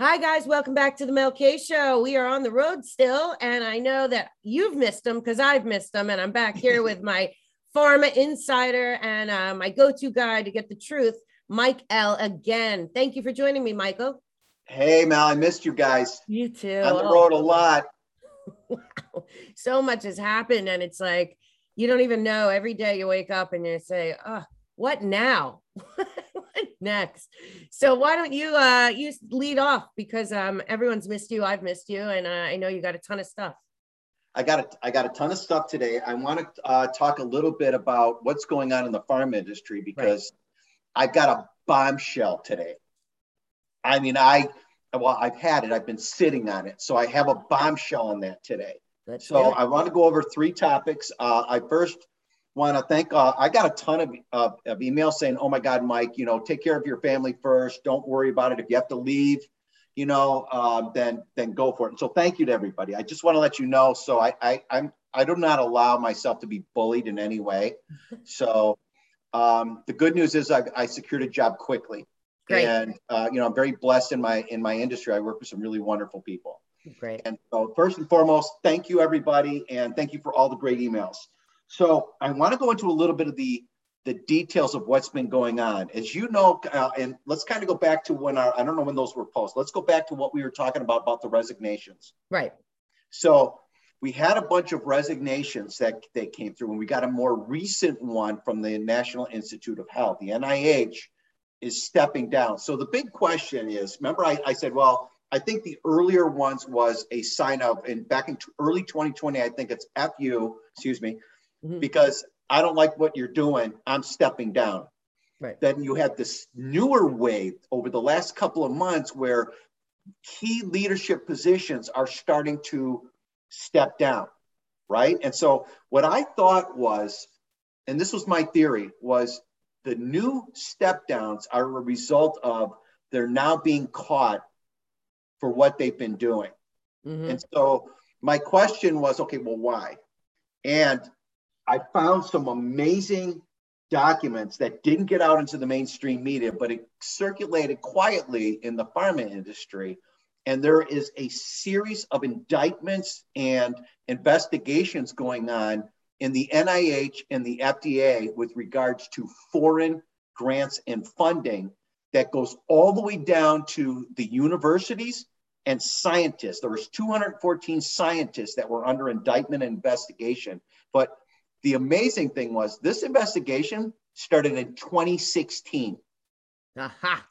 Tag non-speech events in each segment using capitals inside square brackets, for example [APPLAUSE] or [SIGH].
Hi, guys. Welcome back to the Mel K Show. We are on the road still, and I know that you've missed them because I've missed them. And I'm back here with my [LAUGHS] pharma insider and uh, my go to guy to get the truth, Mike L. again. Thank you for joining me, Michael. Hey, Mel. I missed you guys. You too. On the road a lot. [LAUGHS] wow. So much has happened, and it's like you don't even know. Every day you wake up and you say, oh, what now? [LAUGHS] next. So why don't you uh you lead off because um everyone's missed you, I've missed you, and uh, I know you got a ton of stuff. I got a, I got a ton of stuff today. I want to uh, talk a little bit about what's going on in the pharma industry because right. I've got a bombshell today. I mean, I well, I've had it. I've been sitting on it, so I have a bombshell on that today. Let's so I want to go over three topics. Uh, I first want to thank. Uh, I got a ton of, uh, of emails saying, "Oh my God, Mike, you know, take care of your family first. Don't worry about it. If you have to leave, you know, uh, then then go for it." And so, thank you to everybody. I just want to let you know. So I, I I'm I do not allow myself to be bullied in any way. [LAUGHS] So um, the good news is I, I secured a job quickly, Great. and uh, you know I'm very blessed in my in my industry. I work with some really wonderful people. Great. And so first and foremost, thank you everybody, and thank you for all the great emails. So I want to go into a little bit of the the details of what's been going on. As you know, uh, and let's kind of go back to when our I don't know when those were posted. Let's go back to what we were talking about about the resignations. Right. So we had a bunch of resignations that, that came through, and we got a more recent one from the National Institute of Health. The NIH is stepping down. So the big question is remember, I, I said, well, I think the earlier ones was a sign of, and back in early 2020, I think it's FU, excuse me, mm-hmm. because I don't like what you're doing. I'm stepping down. Right. Then you have this newer wave over the last couple of months where key leadership positions are starting to step down. Right. And so what I thought was, and this was my theory, was the new step downs are a result of they're now being caught for what they've been doing. Mm-hmm. And so my question was, okay, well, why? And I found some amazing documents that didn't get out into the mainstream media, but it circulated quietly in the pharma industry. And there is a series of indictments and investigations going on in the NIH and the FDA with regards to foreign grants and funding that goes all the way down to the universities and scientists. There was 214 scientists that were under indictment and investigation. But the amazing thing was this investigation started in 2016. Aha.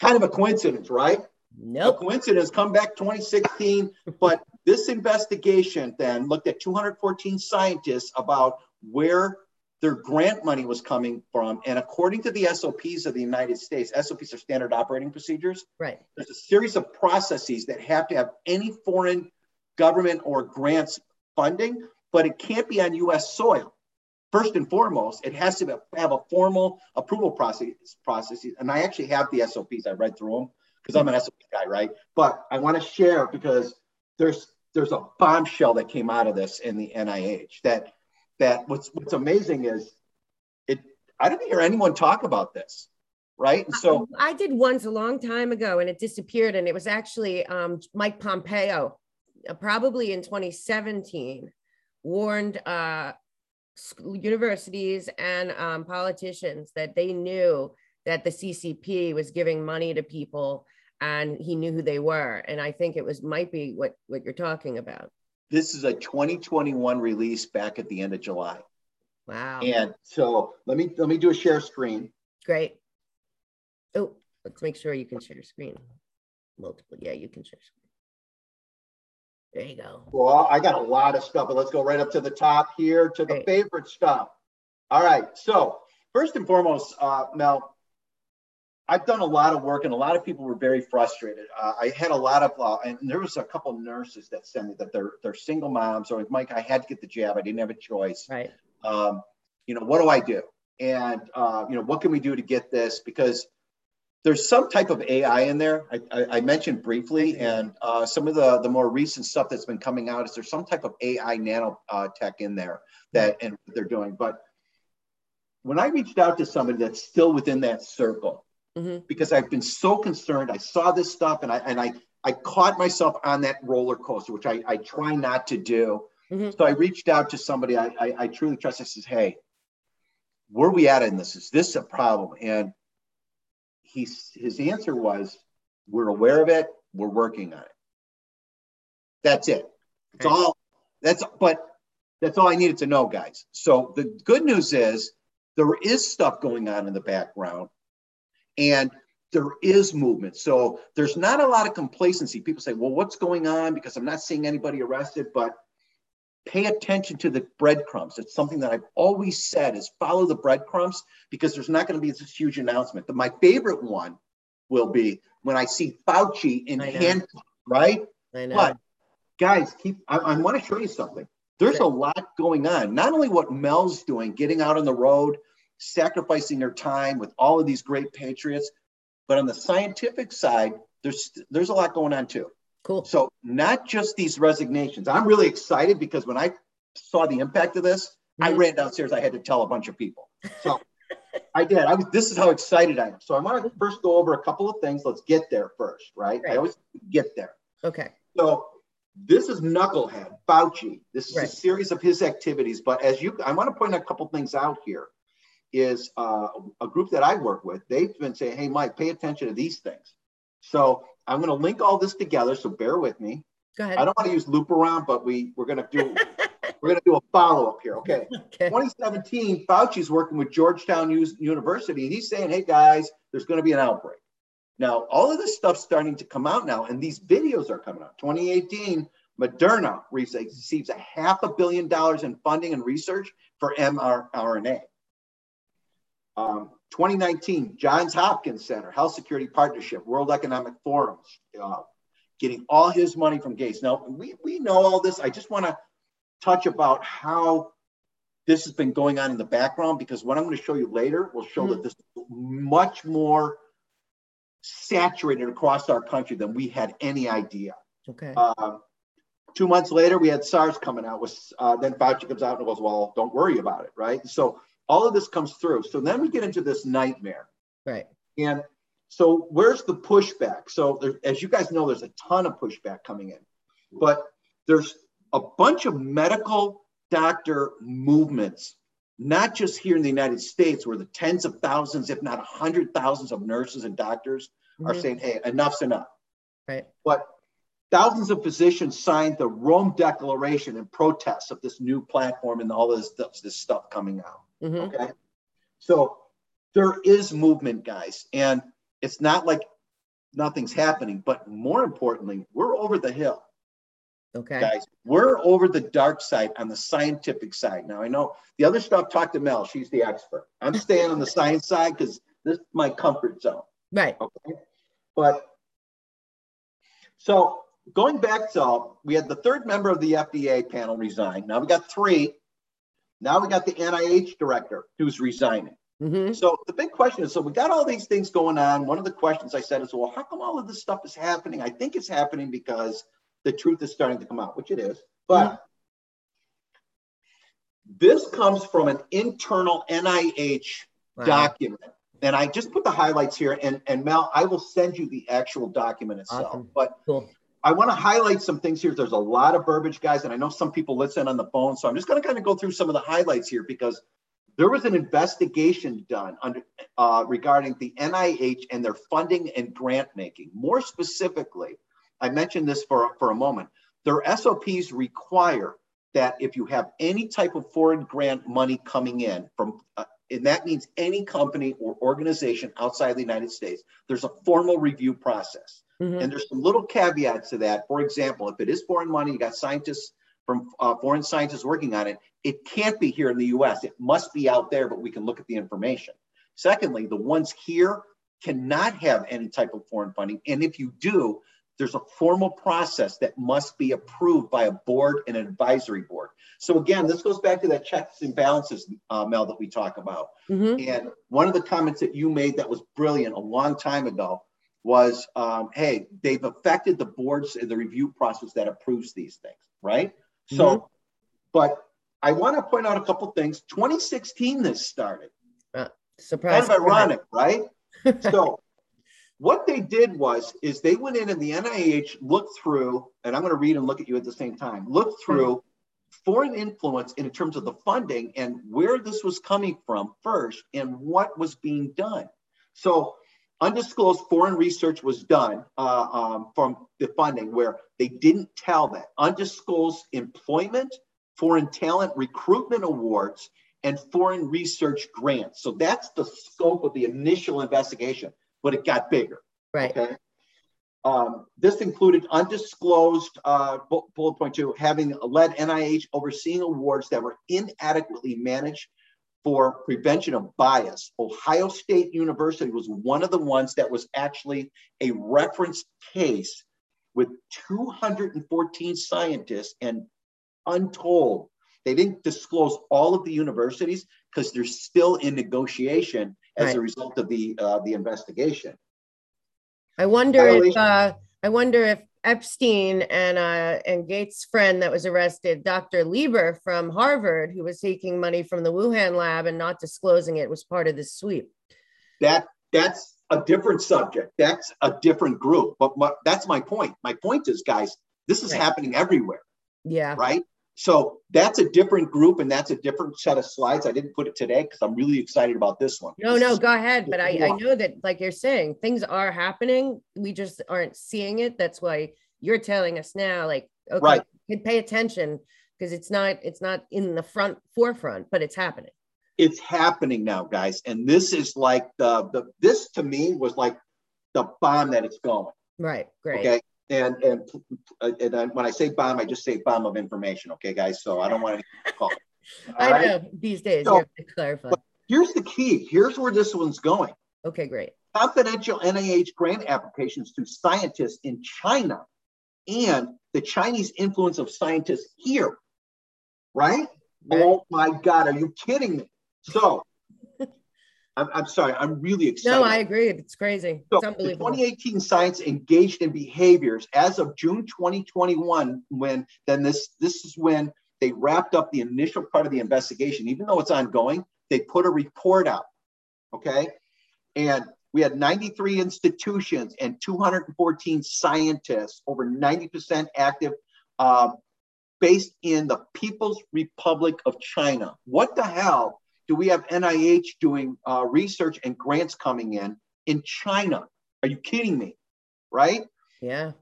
Kind of a coincidence, right? Nope. Coincidence, come back 2016. but this investigation then looked at 214 scientists about where their grant money was coming from. And according to the SOPs of the United States, SOPs are standard operating procedures. Right. There's a series of processes that have to have any foreign government or grants funding, but it can't be on US soil first and foremost, it has to have a formal approval process. Processes, and I actually have the SOPs. I read through them because I'm an SOP guy, right? But I want to share because there's there's a bombshell that came out of this in the NIH. That that what's what's amazing is it. I didn't hear anyone talk about this, right? And so I did once a long time ago, and it disappeared. And it was actually um, Mike Pompeo, uh, probably in 2017, warned. Uh, universities and um, politicians that they knew that the CCP was giving money to people and he knew who they were. And I think it was might be what, what you're talking about. This is a 2021 release back at the end of July. Wow. And so let me let me do a share screen. Great. Oh, let's make sure you can share screen. Multiple. Yeah, you can share screen. There you go. Well, I got a lot of stuff, but let's go right up to the top here to the favorite stuff. All right. So, first and foremost, uh, Mel, I've done a lot of work, and a lot of people were very frustrated. Uh, I had a lot of, uh, and there was a couple nurses that sent me that they're they're single moms, or Mike, I had to get the jab. I didn't have a choice. Right. Um, you know, what do I do? And uh, you know, what can we do to get this? Because there's some type of AI in there. I, I, I mentioned briefly, and uh, some of the, the more recent stuff that's been coming out is there's some type of AI nanotech uh, in there that and they're doing. But when I reached out to somebody that's still within that circle, mm-hmm. because I've been so concerned. I saw this stuff and I and I I caught myself on that roller coaster, which I, I try not to do. Mm-hmm. So I reached out to somebody I, I, I truly trust. I says, Hey, where we at in this? Is this a problem? And he's his answer was, We're aware of it, we're working on it. That's it. That's okay. all that's but that's all I needed to know, guys. So the good news is there is stuff going on in the background and there is movement. So there's not a lot of complacency. People say, well, what's going on? Because I'm not seeing anybody arrested, but pay attention to the breadcrumbs. It's something that I've always said is follow the breadcrumbs because there's not going to be this huge announcement. But my favorite one will be when I see Fauci in handcuffs, right? I know. But guys, keep I, I want to show you something. There's a lot going on. Not only what Mel's doing, getting out on the road, sacrificing their time with all of these great patriots, but on the scientific side, there's there's a lot going on too. Cool. So not just these resignations. I'm really excited because when I saw the impact of this, mm-hmm. I ran downstairs. I had to tell a bunch of people. So I did. I was. This is how excited I am. So I want to first go over a couple of things. Let's get there first, right? right. I always get there. Okay. So this is Knucklehead, Fauci. This is right. a series of his activities. But as you, I want to point a couple things out here. Is uh, a group that I work with. They've been saying, "Hey, Mike, pay attention to these things." So I'm going to link all this together. So bear with me. Go ahead. I don't want to use loop around, but we we're going to do [LAUGHS] we're going to do a follow up here. Okay. okay. 2017, Fauci's working with Georgetown University. He's saying, "Hey guys, there's going to be an outbreak." Now, all of this stuff's starting to come out now, and these videos are coming out. 2018, Moderna receives a half a billion dollars in funding and research for mRNA. Um, 2019, Johns Hopkins Center, Health Security Partnership, World Economic Forums, uh, getting all his money from Gates. Now, we, we know all this. I just want to touch about how this has been going on in the background because what I'm going to show you later will show mm-hmm. that this is much more saturated across our country than we had any idea. Okay. Uh, two months later, we had SARS coming out. With uh, then Fauci comes out and goes, "Well, don't worry about it," right? So all of this comes through. So then we get into this nightmare. Right. And so where's the pushback? So there, as you guys know, there's a ton of pushback coming in, but there's a bunch of medical doctor movements not just here in the United States, where the tens of thousands, if not a hundred thousands of nurses and doctors mm-hmm. are saying, hey, enough's enough. Right. But thousands of physicians signed the Rome Declaration in protest of this new platform and all this, this stuff coming out. Mm-hmm. Okay. So there is movement, guys. And it's not like nothing's happening, but more importantly, we're over the hill. Okay. Guys, we're over the dark side on the scientific side. Now I know the other stuff, talk to Mel. She's the expert. I'm staying on the science side because this is my comfort zone. Right. Okay. But so going back to we had the third member of the FDA panel resign. Now we got three. Now we got the NIH director who's resigning. Mm-hmm. So the big question is so we got all these things going on. One of the questions I said is, well, how come all of this stuff is happening? I think it's happening because the truth is starting to come out, which it is. But mm-hmm. this comes from an internal NIH document. And I just put the highlights here. And, and Mel, I will send you the actual document itself. Awesome. But cool. I want to highlight some things here. There's a lot of verbiage, guys, and I know some people listen on the phone. So I'm just going to kind of go through some of the highlights here because there was an investigation done under, uh, regarding the NIH and their funding and grant making. More specifically, I mentioned this for, for a moment. Their SOPs require that if you have any type of foreign grant money coming in from, uh, and that means any company or organization outside the United States, there's a formal review process. Mm-hmm. And there's some little caveats to that. For example, if it is foreign money, you got scientists from uh, foreign scientists working on it, it can't be here in the US. It must be out there, but we can look at the information. Secondly, the ones here cannot have any type of foreign funding. And if you do, there's a formal process that must be approved by a board and an advisory board. So again, this goes back to that checks and balances, uh, Mel, that we talk about. Mm-hmm. And one of the comments that you made that was brilliant a long time ago was, um, hey, they've affected the boards and the review process that approves these things, right? Mm-hmm. So, but I want to point out a couple things. 2016, this started. Uh, surprise! Kind of ironic, right? [LAUGHS] so what they did was is they went in and the NIH looked through, and I'm going to read and look at you at the same time. Looked through foreign influence in terms of the funding and where this was coming from first, and what was being done. So undisclosed foreign research was done uh, um, from the funding where they didn't tell that undisclosed employment, foreign talent recruitment awards, and foreign research grants. So that's the scope of the initial investigation but it got bigger. Right. Okay. Um, this included undisclosed, uh, bullet point two, having led NIH overseeing awards that were inadequately managed for prevention of bias. Ohio State University was one of the ones that was actually a reference case with 214 scientists and untold. They didn't disclose all of the universities because they're still in negotiation as right. a result of the uh, the investigation. I wonder if uh, I wonder if Epstein and uh, and Gates' friend that was arrested, Dr. Lieber from Harvard, who was taking money from the Wuhan lab and not disclosing it, was part of this sweep. That that's a different subject. That's a different group. But my, that's my point. My point is, guys, this is right. happening everywhere. Yeah. Right. So that's a different group and that's a different set of slides. I didn't put it today because I'm really excited about this one. No, no, go ahead. But I, I know that, like you're saying, things are happening. We just aren't seeing it. That's why you're telling us now, like, okay, right. pay attention because it's not it's not in the front forefront, but it's happening. It's happening now, guys. And this is like the the this to me was like the bomb that it's going. Right. Great. Okay and and uh, and I, when I say bomb, I just say bomb of information. Okay, guys. So I don't want to call. [LAUGHS] I right? know these days so, you have to clarify. Here's the key. Here's where this one's going. Okay, great. Confidential NIH grant applications to scientists in China and the Chinese influence of scientists here. Right? right. Oh my God, are you kidding me? So I'm, I'm sorry, I'm really excited. No, I agree. It's crazy. So it's unbelievable. 2018 Science Engaged in Behaviors, as of June 2021, when then this this is when they wrapped up the initial part of the investigation. Even though it's ongoing, they put a report out. Okay. And we had 93 institutions and 214 scientists, over 90% active, uh, based in the People's Republic of China. What the hell do we have NIH doing uh, research and grants coming in in China? Are you kidding me? Right? Yeah.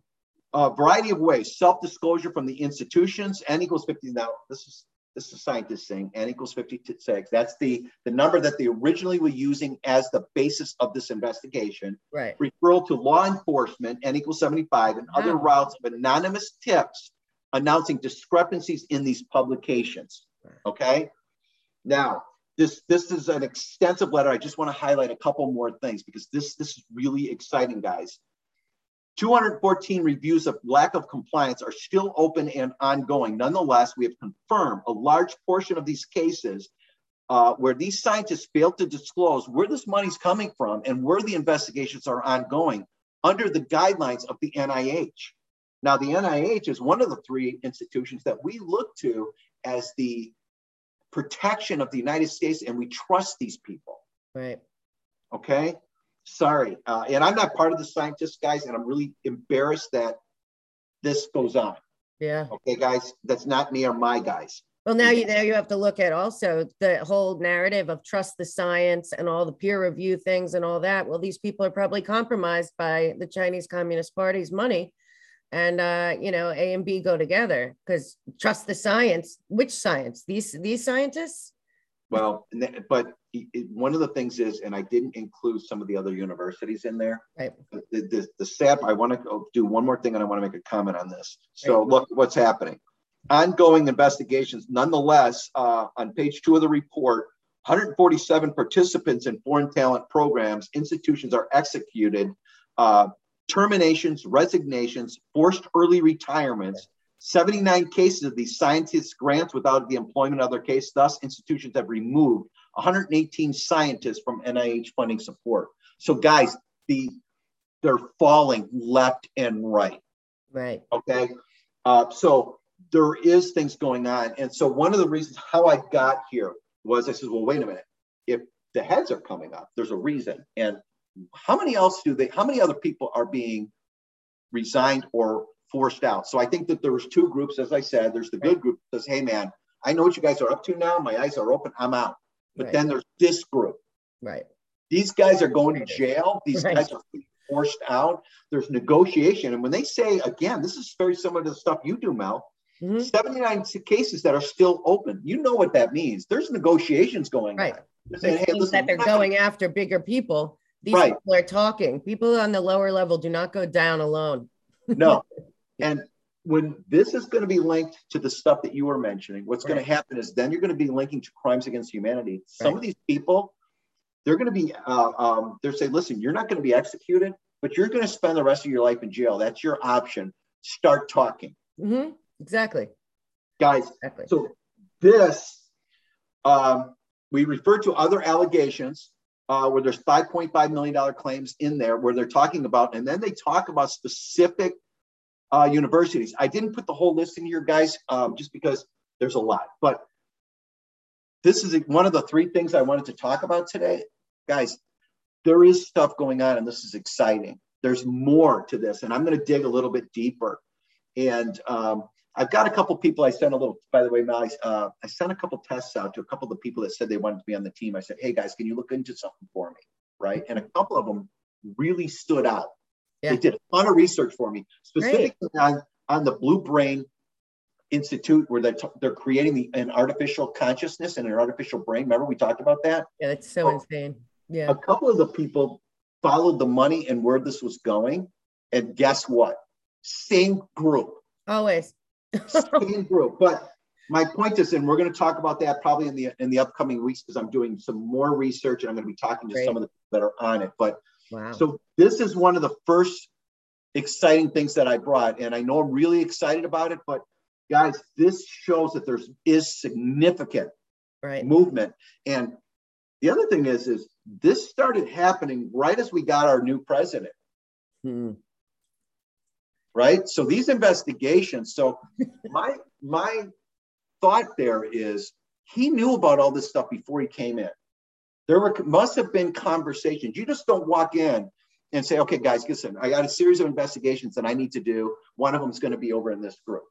A variety of ways. Self-disclosure from the institutions. N equals 50. Now, this is this is a scientist saying n equals 56. That's the, the number that they originally were using as the basis of this investigation. Right. Referral to law enforcement, n equals 75, and other routes of anonymous tips announcing discrepancies in these publications. Okay. Now, this this is an extensive letter. I just want to highlight a couple more things because this this is really exciting, guys. 214 reviews of lack of compliance are still open and ongoing. Nonetheless, we have confirmed a large portion of these cases uh, where these scientists failed to disclose where this money's coming from and where the investigations are ongoing under the guidelines of the NIH. Now, the NIH is one of the three institutions that we look to as the protection of the United States, and we trust these people. Right. Okay. Sorry, uh, and I'm not part of the scientists, guys, and I'm really embarrassed that this goes on. Yeah. Okay, guys, that's not me or my guys. Well, now you now you have to look at also the whole narrative of trust the science and all the peer review things and all that. Well, these people are probably compromised by the Chinese Communist Party's money and uh, you know a and b go together because trust the science. Which science? These these scientists? Well but one of the things is and i didn't include some of the other universities in there right. the, the, the sap i want to do one more thing and i want to make a comment on this. So right. look what's happening. Ongoing investigations nonetheless uh, on page two of the report 147 participants in foreign talent programs institutions are executed uh, terminations, resignations, forced early retirements, 79 cases of these scientists grants without the employment of their case. Thus, institutions have removed 118 scientists from NIH funding support. So, guys, the they're falling left and right. Right. Okay. Uh, so there is things going on, and so one of the reasons how I got here was I said, well, wait a minute. If the heads are coming up, there's a reason, and how many else do they? How many other people are being resigned or forced out? So I think that there's two groups, as I said. There's the good group that says, "Hey, man, I know what you guys are up to now. My eyes are open. I'm out." But Right. then there's this group. Right. These guys are going to jail. These Right. guys are being forced out. There's negotiation, and when they say again, this is very similar to the stuff you do, Mel. Mhm. 79 cases that are still open. You know what that means. There's negotiations going Right. on. They're saying, hey, listen, that they're going after bigger people. These Right. people are talking. People on the lower level do not go down alone. No. [LAUGHS] And when this is going to be linked to the stuff that you were mentioning, what's going to happen is then you're going to be linking to crimes against humanity. Some Right. of these people, they're going to be, uh, um, they're saying, listen, you're not going to be executed, but you're going to spend the rest of your life in jail. That's your option. Start talking. hmm Exactly. Guys, Exactly. So this, um, we refer to other allegations uh, where there's 5.5 million dollar claims in there where they're talking about, and then they talk about specific uh, universities. I didn't put the whole list in here, guys, um, just because there's a lot. But this is one of the three things I wanted to talk about today, guys. There is stuff going on, and this is exciting. There's more to this, and I'm going to dig a little bit deeper. And um, I've got a couple people I sent a little, by the way, I, uh, I sent a couple tests out to a couple of the people that said they wanted to be on the team. I said, hey guys, can you look into something for me? Right. And a couple of them really stood out. Yeah. They did a ton of research for me, specifically on, on the Blue Brain Institute, where they're, t- they're creating the, an artificial consciousness and an artificial brain. Remember, we talked about that? Yeah, that's so Oh. insane. Yeah. A couple of the people followed the money and where this was going. And guess what? Same group Always. Group. But my point is, and we're going to talk about that probably in the in the upcoming weeks because I'm doing some more research and I'm going to be talking to Great. some of the people that are on it. But Wow. so this is one of the first exciting things that I brought, and I know I'm really excited about it. But guys, this shows that there's is significant right. movement. And the other thing is, is this started happening right as we got our new president Hmm. Right? So these investigations so my my thought there is he knew about all this stuff before he came in. There were must have been conversations. You just don't walk in and say okay guys listen i got a series of investigations that i need to do. One of them is going to be over in this group.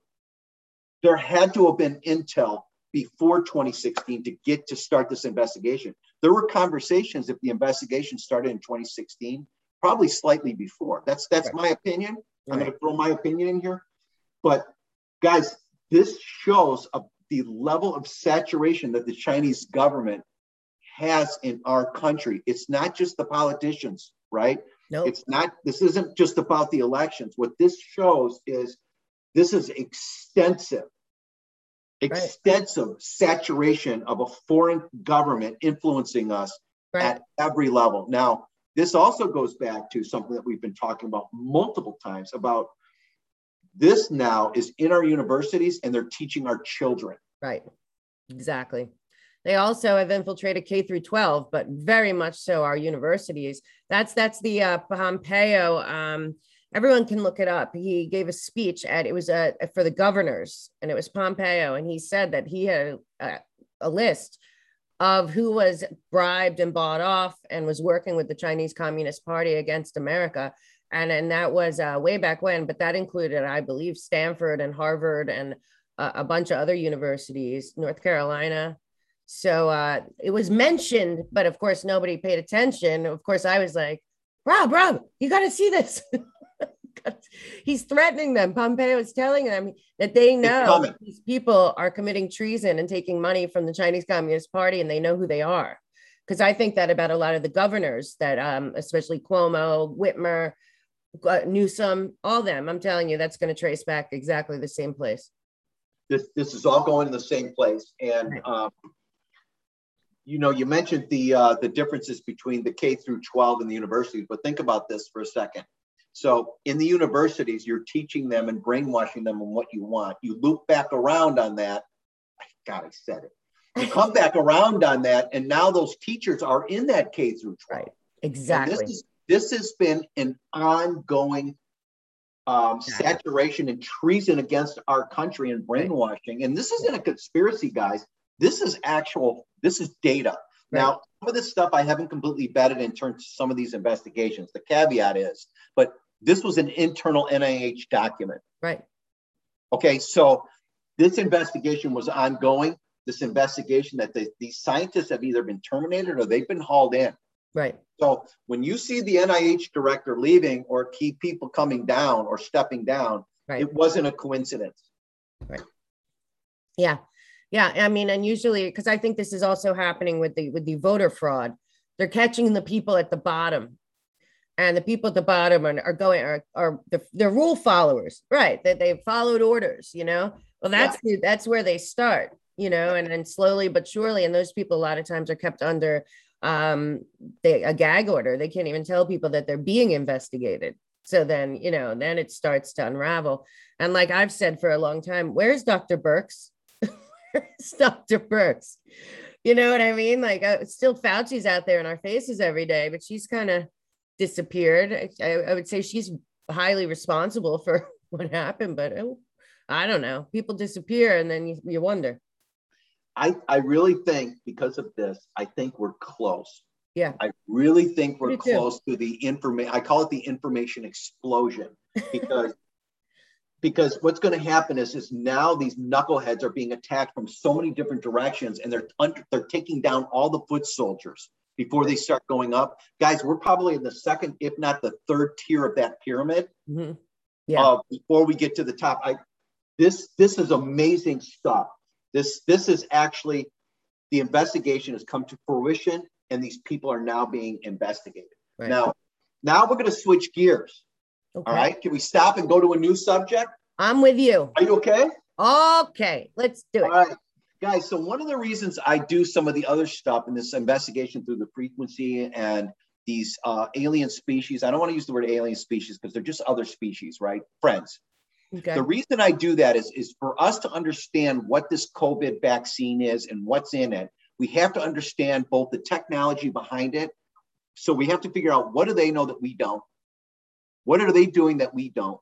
There had to have been intel before 2016 to get to start this investigation. There were conversations if the investigation started in 2016 probably slightly before. That's that's Right. my opinion I'm Right. going to throw my opinion in here. But guys, this shows a, the level of saturation that the Chinese government has in our country. It's not just the politicians, right? Nope. It's not, this isn't just about the elections. What this shows is this is extensive, extensive saturation of a foreign government influencing us right. at every level. Now, this also goes back to something that we've been talking about multiple times about this now is in our universities and they're teaching our children. Right. Exactly. They also have infiltrated K through 12, but very much so our universities. That's that's the uh, Pompeo. Um, everyone can look it up. He gave a speech at it was uh, for the governors, and it was Pompeo, and he said that he had a, a list of who was bribed and bought off and was working with the Chinese Communist Party against America. And, and that was uh, way back when, but that included, I believe, Stanford and Harvard and uh, a bunch of other universities, North Carolina. So uh, it was mentioned, but of course, nobody paid attention. Of course, I was like, Rob, Rob, you got to see this. [LAUGHS] [LAUGHS] He's threatening them. Pompeo is telling them that they know these people are committing treason and taking money from the Chinese Communist Party, and they know who they are. Because I think that about a lot of the governors, that um, especially Cuomo, Whitmer, uh, Newsom, all them. I'm telling you, that's going to trace back exactly the same place. This this is all going in the same place. And Right. um, you know, you mentioned the uh, the differences between the K through 12 and the universities, but think about this for a second. So in the universities, you're teaching them and brainwashing them on what you want. You loop back around on that. God, I said it. You come [LAUGHS] back around on that, and now those teachers are in that K through 12. Right. And Exactly. This, is, this has been an ongoing um, saturation and treason against our country and brainwashing. And this isn't a conspiracy, guys. This is actual, this is data. Right. Now, some of this stuff I haven't completely vetted in terms of some of these investigations. The caveat is, but this was an internal NIH document. Right. Okay, so this investigation was ongoing. This investigation that the, these scientists have either been terminated or they've been hauled in. Right. So when you see the NIH director leaving or key people coming down or stepping down, right. it wasn't a coincidence. Right. Yeah. Yeah. I mean, and usually because I think this is also happening with the with the voter fraud. They're catching the people at the bottom. And the people at the bottom are, are going are, are the, they're rule followers, right? That they followed orders, you know. Well, that's yeah. the, that's where they start, you know, and then slowly but surely, and those people a lot of times are kept under um, they, a gag order. They can't even tell people that they're being investigated. So then, you know, then it starts to unravel. And like I've said for a long time, where's Dr. Birx? [LAUGHS] Dr. Birx? You know what I mean? Like, uh, still Fauci's out there in our faces every day, but she's kind of disappeared. I, I, would say she's highly responsible for [LAUGHS] what happened, but oh, I don't know. People disappear and then you, you wonder. I, I really think because of this, I think we're close. Yeah. I really think we're close to the information. I call it the information explosion [LAUGHS] because because what's going to happen is is now these knuckleheads are being attacked from so many different directions and they're under, they're taking down all the foot soldiers before they start going up. Guys, we're probably in the second, if not the third tier of that pyramid. Mm-hmm. Yeah. Uh, before we get to the top, I this this is amazing stuff. This this is actually the investigation has come to fruition, and these people are now being investigated. Right. Now, now we're going to switch gears. Okay. All right. Can we stop and go to a new subject? I'm with you. Are you okay? Okay, let's do it. All right. Guys, so one of the reasons I do some of the other stuff in this investigation through the frequency and these uh, alien species, I don't want to use the word alien species because they're just other species, right? Friends. Okay. The reason I do that is, is for us to understand what this COVID vaccine is and what's in it. We have to understand both the technology behind it. So we have to figure out what do they know that we don't? What are they doing that we don't?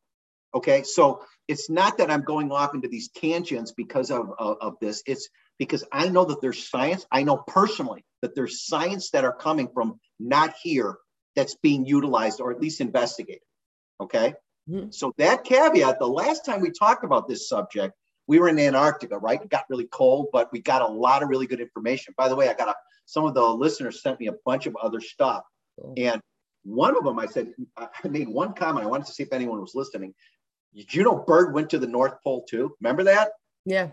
Okay. So it's not that I'm going off into these tangents because of, of, of this. It's because I know that there's science. I know personally that there's science that are coming from not here that's being utilized or at least investigated. Okay. Mm-hmm. So that caveat, the last time we talked about this subject, we were in Antarctica, right? It got really cold, but we got a lot of really good information. By the way, I got a, some of the listeners sent me a bunch of other stuff. Cool. And one of them, I said, I made one comment. I wanted to see if anyone was listening. Did you know Byrd went to the North Pole too? Remember that? Yeah.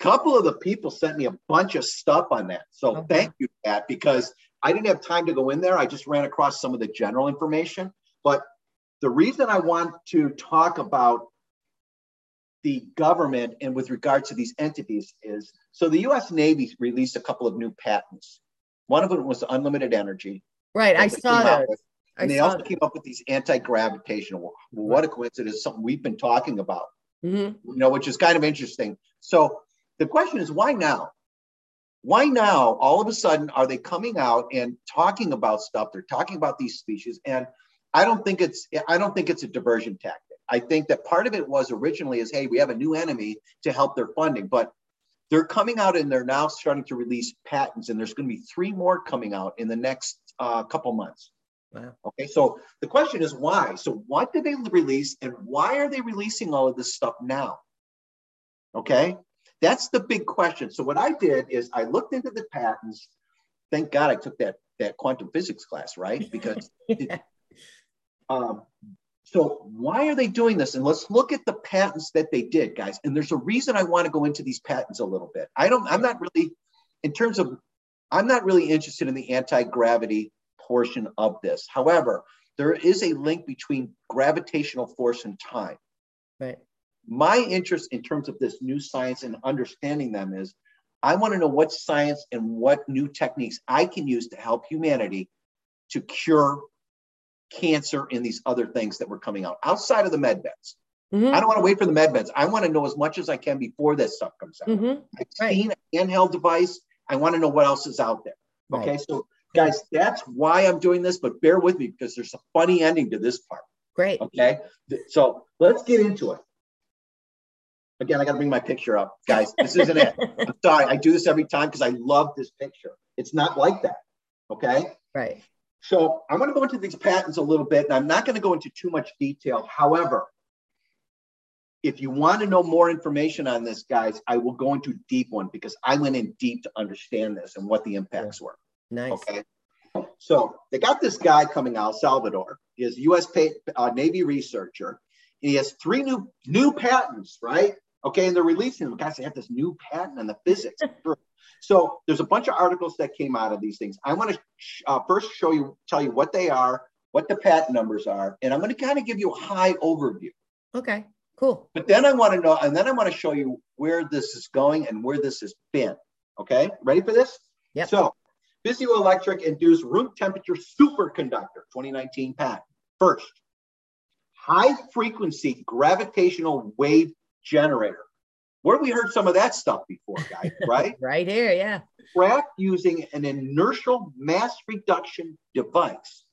A couple of the people sent me a bunch of stuff on that. So okay. thank you, Pat, because I didn't have time to go in there. I just ran across some of the general information. But the reason I want to talk about the government and with regard to these entities is so the US Navy released a couple of new patents. One of them was unlimited energy. Right, I saw that. And they also that. came up with these anti-gravitational. What a coincidence! Something we've been talking about. Mm-hmm. You know, which is kind of interesting. So the question is, why now? Why now? All of a sudden, are they coming out and talking about stuff? They're talking about these species, and I don't think it's I don't think it's a diversion tactic. I think that part of it was originally is hey, we have a new enemy to help their funding, but they're coming out and they're now starting to release patents, and there's going to be three more coming out in the next uh, couple months. Wow. Okay, so the question is why? So what did they release, and why are they releasing all of this stuff now? Okay, that's the big question. So what I did is I looked into the patents. Thank God I took that that quantum physics class, right? Because [LAUGHS] yeah. Um, so why are they doing this? And let's look at the patents that they did, guys. And there's a reason I want to go into these patents a little bit. I don't, I'm not really, in terms of, I'm not really interested in the anti-gravity portion of this. However, there is a link between gravitational force and time. Right. My interest in terms of this new science and understanding them is I want to know what science and what new techniques I can use to help humanity to cure cancer and these other things that were coming out outside of the med beds. Mm-hmm. I don't want to wait for the med beds. I want to know as much as I can before this stuff comes out. Mm-hmm. I've right. seen an handheld device. I want to know what else is out there. Okay, right. so guys, that's why I'm doing this, but bear with me because there's a funny ending to this part. Great. Okay, so let's get into it. Again, I got to bring my picture up, guys. This isn't it. [LAUGHS] I'm sorry. I do this every time because I love this picture. It's not like that. Okay. Right. So I'm going to go into these patents a little bit, and I'm not going to go into too much detail. However, if you want to know more information on this, guys, I will go into deep one because I went in deep to understand this and what the impacts were. Nice. Okay. So they got this guy coming out, Salvatore. He is U.S. uh, Navy researcher. And He has three new new patents, right? Okay, and they're releasing them. Guys, they have this new patent on the physics. [LAUGHS] so there's a bunch of articles that came out of these things. I want to uh, first show you, tell you what they are, what the patent numbers are, and I'm going to kind of give you a high overview. Okay, cool. But then I want to know, and then I want to show you where this is going and where this has been. Okay, ready for this? Yeah. So, piezoelectric induced room temperature superconductor, 2019 patent. First, high frequency gravitational wave generator. Where we heard some of that stuff before, guys? [LAUGHS] Right? right here, yeah. Trapped using an inertial mass reduction device.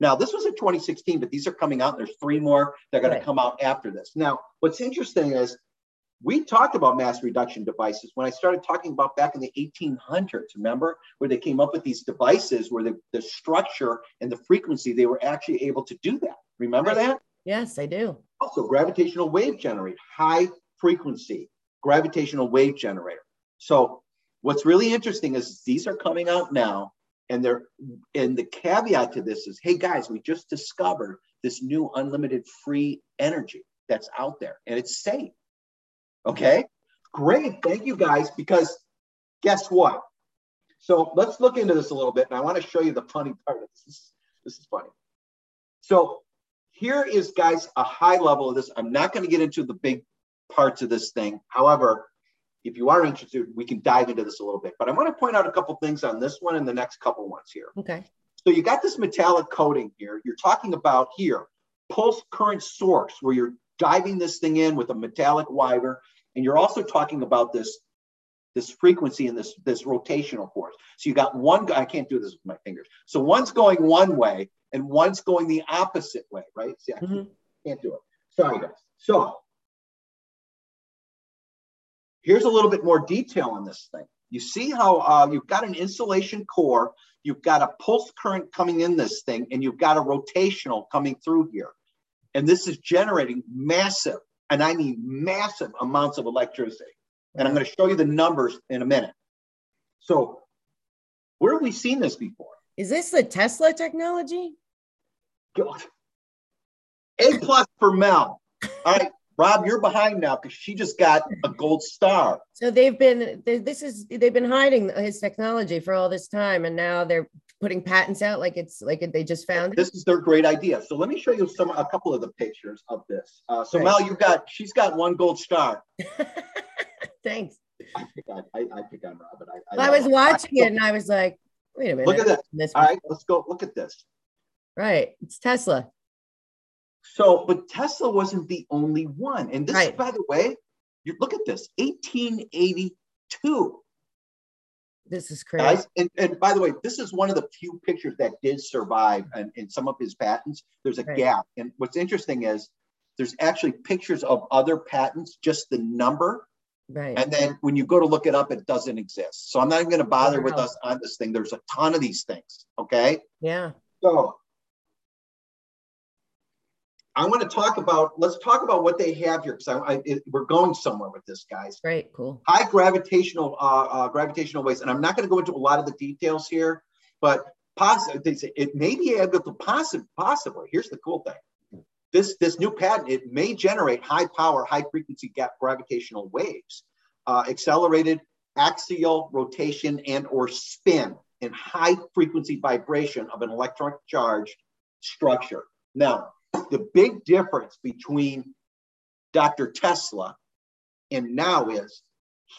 Now, this was in 2016, but these are coming out. There's three more that are going right. to come out after this. Now, what's interesting is we talked about mass reduction devices when I started talking about back in the 1800s. Remember where they came up with these devices where the, the structure and the frequency, they were actually able to do that. Remember right. that? Yes, I do. Also, gravitational wave generator, high frequency gravitational wave generator. So, what's really interesting is these are coming out now, and they're and the caveat to this is, hey guys, we just discovered this new unlimited free energy that's out there, and it's safe. Okay, great, thank you guys. Because guess what? So let's look into this a little bit, and I want to show you the funny part of this. This is, this is funny. So here is, guys, a high level of this. I'm not going to get into the big parts of this thing. However, if you are interested, we can dive into this a little bit. But I want to point out a couple things on this one and the next couple ones here. Okay. So you got this metallic coating here. You're talking about here, pulse current source, where you're diving this thing in with a metallic wire. And you're also talking about this, this frequency and this, this rotational force. So you got one guy, I can't do this with my fingers. So one's going one way and one's going the opposite way, right? See, I mm-hmm. can't do it. Sorry, guys. So here's a little bit more detail on this thing. You see how uh, you've got an insulation core, you've got a pulse current coming in this thing, and you've got a rotational coming through here. And this is generating massive, and I mean massive amounts of electricity. And I'm going to show you the numbers in a minute. So, where have we seen this before? Is this the Tesla technology? God. A plus for Mel. All right. Rob, you're behind now because she just got a gold star. So they've been this is they've been hiding his technology for all this time, and now they're putting patents out like it's like they just found. This is their great idea. So let me show you some a couple of the pictures of this. Uh, so right. Mel, you've got she's got one gold star. [LAUGHS] Thanks. I pick on I, I pick on Robin. I, I, I was watching it and I was like, wait a minute. Look at this. this all right, let's go look at this. Right, it's Tesla. So, but Tesla wasn't the only one. And this, right. by the way, you look at this 1882. This is crazy. Guys, and, and by the way, this is one of the few pictures that did survive in, in some of his patents. There's a right. gap. And what's interesting is there's actually pictures of other patents, just the number. Right. And then when you go to look it up, it doesn't exist. So I'm not even going to bother wow. with us on this thing. There's a ton of these things. Okay. Yeah. So I want to talk about, let's talk about what they have here because we're going somewhere with this, guys. Great, cool. High gravitational uh, uh, gravitational waves, and I'm not going to go into a lot of the details here, but possibly it may be able to possibly, possibly. Here's the cool thing: this this new patent it may generate high power, high frequency gap gravitational waves, uh, accelerated axial rotation and or spin, and high frequency vibration of an electronic charged structure. Now the big difference between Dr. Tesla and now is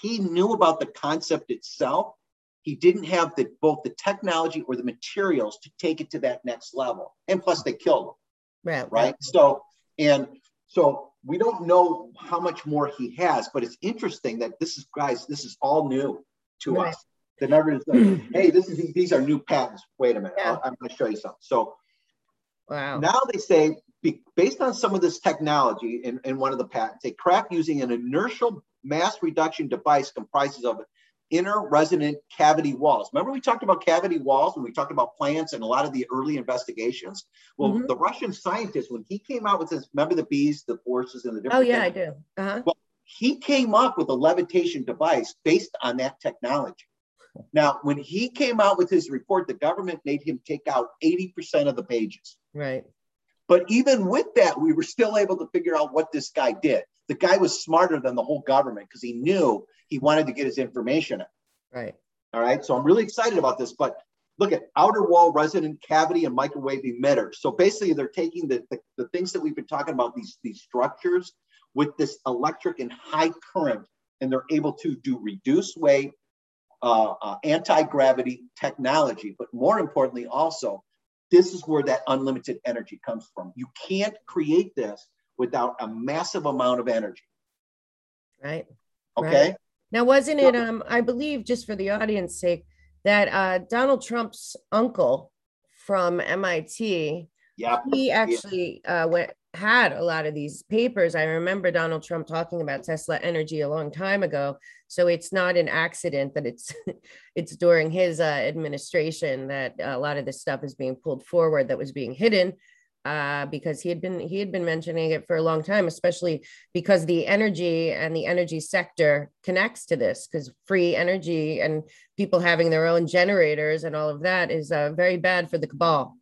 he knew about the concept itself. He didn't have the, both the technology or the materials to take it to that next level. And plus, they killed him. Right. Right. So, and so we don't know how much more he has, but it's interesting that this is, guys, this is all new to right. us. The numbers, hey, this is these are new patents. Wait a minute, yeah. I'm going to show you something. So, wow. Now they say be, based on some of this technology in, in one of the patents, a craft using an inertial mass reduction device comprises of inner resonant cavity walls. Remember, we talked about cavity walls when we talked about plants and a lot of the early investigations. Well, mm-hmm. the Russian scientist, when he came out with this, remember the bees, the forces, and the different. Oh yeah, things? I do. Uh-huh. Well, he came up with a levitation device based on that technology. Now, when he came out with his report, the government made him take out 80% of the pages. Right. But even with that, we were still able to figure out what this guy did. The guy was smarter than the whole government because he knew he wanted to get his information Right. All right. So I'm really excited about this. But look at outer wall resonant cavity and microwave emitters. So basically, they're taking the, the, the things that we've been talking about, these, these structures with this electric and high current, and they're able to do reduced weight, uh, uh, anti-gravity technology. But more importantly, also, this is where that unlimited energy comes from. You can't create this without a massive amount of energy. Right. Okay. Right. Now, wasn't it? Um, I believe, just for the audience sake, that uh, Donald Trump's uncle from MIT, yeah, he actually uh, went had a lot of these papers. I remember Donald Trump talking about Tesla Energy a long time ago. So it's not an accident that it's [LAUGHS] it's during his uh, administration that a lot of this stuff is being pulled forward that was being hidden uh, because he had been he had been mentioning it for a long time, especially because the energy and the energy sector connects to this because free energy and people having their own generators and all of that is uh, very bad for the cabal.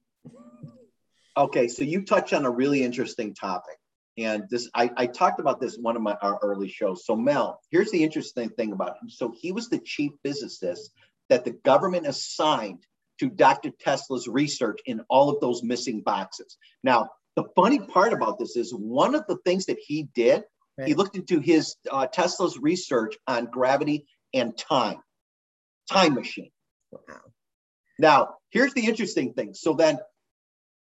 Okay, so you touch on a really interesting topic. And this, I, I talked about this in one of my our early shows. So Mel, here's the interesting thing about him. So he was the chief physicist that the government assigned to Dr. Tesla's research in all of those missing boxes. Now, the funny part about this is one of the things that he did, right. he looked into his uh, Tesla's research on gravity and time, time machine. Wow. Now, here's the interesting thing. So then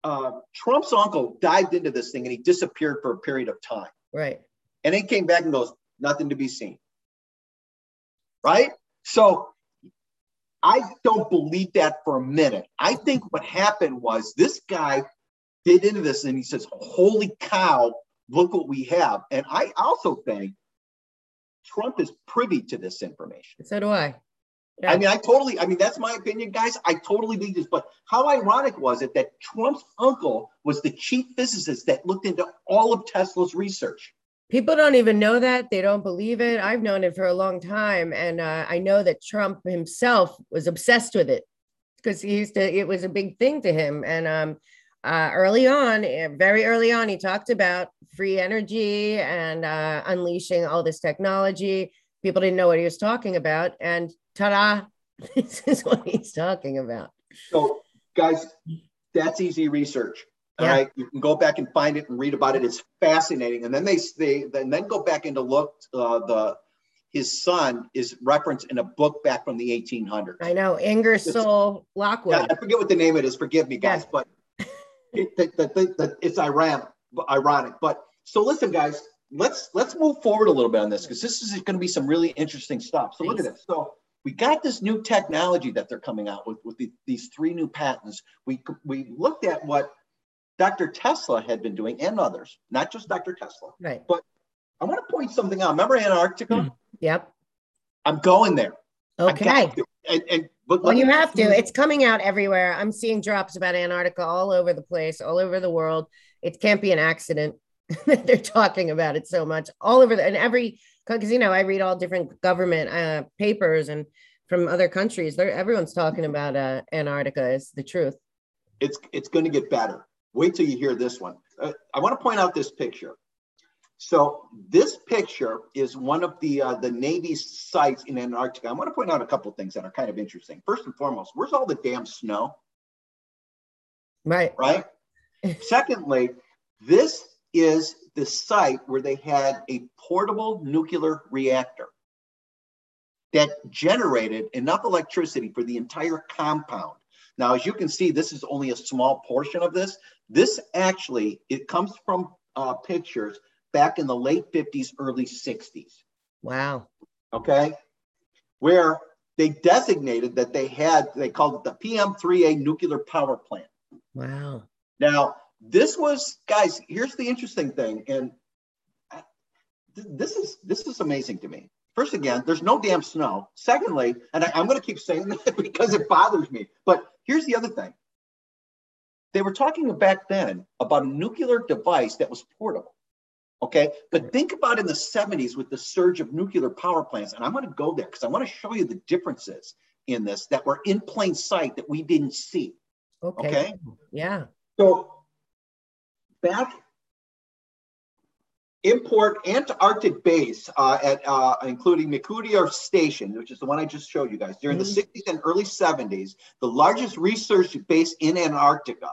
uh, Trump's uncle dived into this thing and he disappeared for a period of time. Right. And then came back and goes, nothing to be seen. Right? So I don't believe that for a minute. I think what happened was this guy did into this and he says, Holy cow, look what we have. And I also think Trump is privy to this information. So do I. Yeah. I mean, I totally, I mean, that's my opinion, guys. I totally believe this. But how ironic was it that Trump's uncle was the chief physicist that looked into all of Tesla's research? People don't even know that. They don't believe it. I've known it for a long time. And uh, I know that Trump himself was obsessed with it because he used to, it was a big thing to him. And um, uh, early on, eh, very early on, he talked about free energy and uh, unleashing all this technology. People didn't know what he was talking about. And ta-da, [LAUGHS] this is what he's talking about. So, guys, that's easy research. All yeah. right, you can go back and find it and read about it. It's fascinating. And then they they and then go back into look uh, the his son is referenced in a book back from the 1800s. I know Ingersoll Lockwood. Yeah, I forget what the name of it is. Forgive me, guys, yeah. but it, the, the, the, it's ironic. Ironic, but so listen, guys. Let's let's move forward a little bit on this because this is going to be some really interesting stuff. So look at this. So we got this new technology that they're coming out with with the, these three new patents. We we looked at what Dr. Tesla had been doing and others, not just Dr. Tesla. Right. But I want to point something out. Remember Antarctica? Mm. Yep. I'm going there. Okay. And, and but well, you have to. It's coming out everywhere. I'm seeing drops about Antarctica all over the place, all over the world. It can't be an accident [LAUGHS] that they're talking about it so much all over the and every because you know I read all different government uh, papers and from other countries. They're everyone's talking about uh, Antarctica is the truth. It's it's going to get better. Wait till you hear this one. Uh, I want to point out this picture. So this picture is one of the uh, the Navy sites in Antarctica. I want to point out a couple things that are kind of interesting. First and foremost, where's all the damn snow? Right. Right. [LAUGHS] Secondly, this is the site where they had a portable nuclear reactor that generated enough electricity for the entire compound. Now, as you can see, this is only a small portion of this. This actually, it comes from uh, pictures back in the late 50s, early 60s. Wow. Okay. Where they designated that they had, they called it the PM3A nuclear power plant. Wow. Now, this was, guys, here's the interesting thing. And this is this is amazing to me. First, again, there's no damn snow. Secondly, and I, I'm going to keep saying [LAUGHS] that because it bothers me. But here's the other thing. They were talking back then about a nuclear device that was portable. Okay. But think about in the 70s with the surge of nuclear power plants. And I'm going to go there because I want to show you the differences in this that were in plain sight that we didn't see. Okay. Okay. Yeah. So back import Antarctic base uh, at uh, including McMurdo Station, which is the one I just showed you guys. During the 60s and early 70s, the largest research base in Antarctica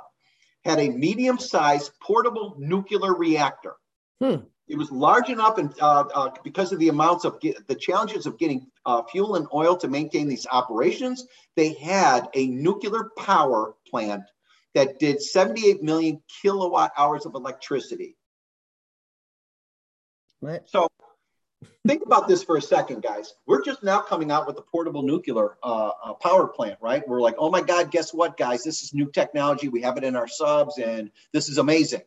had a medium-sized portable nuclear reactor. Hmm. It was large enough, and uh, uh, because of the amounts of get, the challenges of getting uh, fuel and oil to maintain these operations, they had a nuclear power plant that did 78 million kilowatt hours of electricity. What? So think about this for a second, guys. We're just now coming out with a portable nuclear uh, uh, power plant, right? We're like, oh my God, guess what, guys? This is new technology. We have it in our subs, and this is amazing.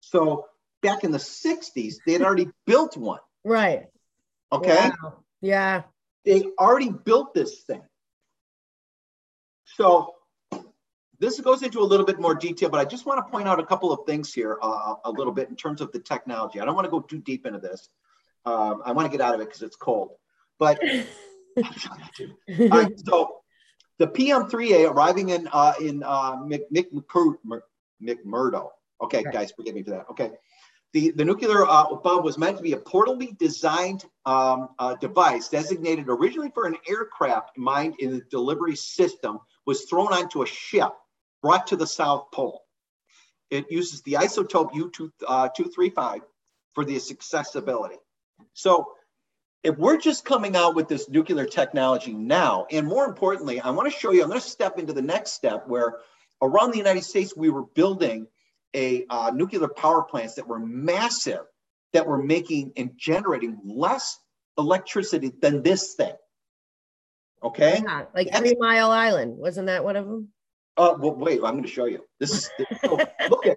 So back in the 60s, they had already built one. Right. Okay. Wow. Yeah. They already built this thing. So this goes into a little bit more detail, but I just want to point out a couple of things here uh, a little bit in terms of the technology. I don't want to go too deep into this. Um, I want to get out of it because it's cold. But [LAUGHS] [LAUGHS] right, so the PM3A arriving in uh, in uh, Mc, Mc, McMurdo. Okay, Right. guys, forgive me for that. Okay. The, the nuclear uh, bomb was meant to be a portably designed um, uh, device designated originally for an aircraft mined in the delivery system, was thrown onto a ship brought to the South Pole. It uses the isotope U235 for the accessibility. So if we're just coming out with this nuclear technology now, and more importantly, I want to show you, I'm going to step into the next step where around the United States, we were building a uh, nuclear power plants that were massive, that were making and generating less electricity than this thing. Okay. Yeah, like That's- Three Mile Island. Wasn't that one of them? Uh, well, wait, I'm going to show you. This is so look at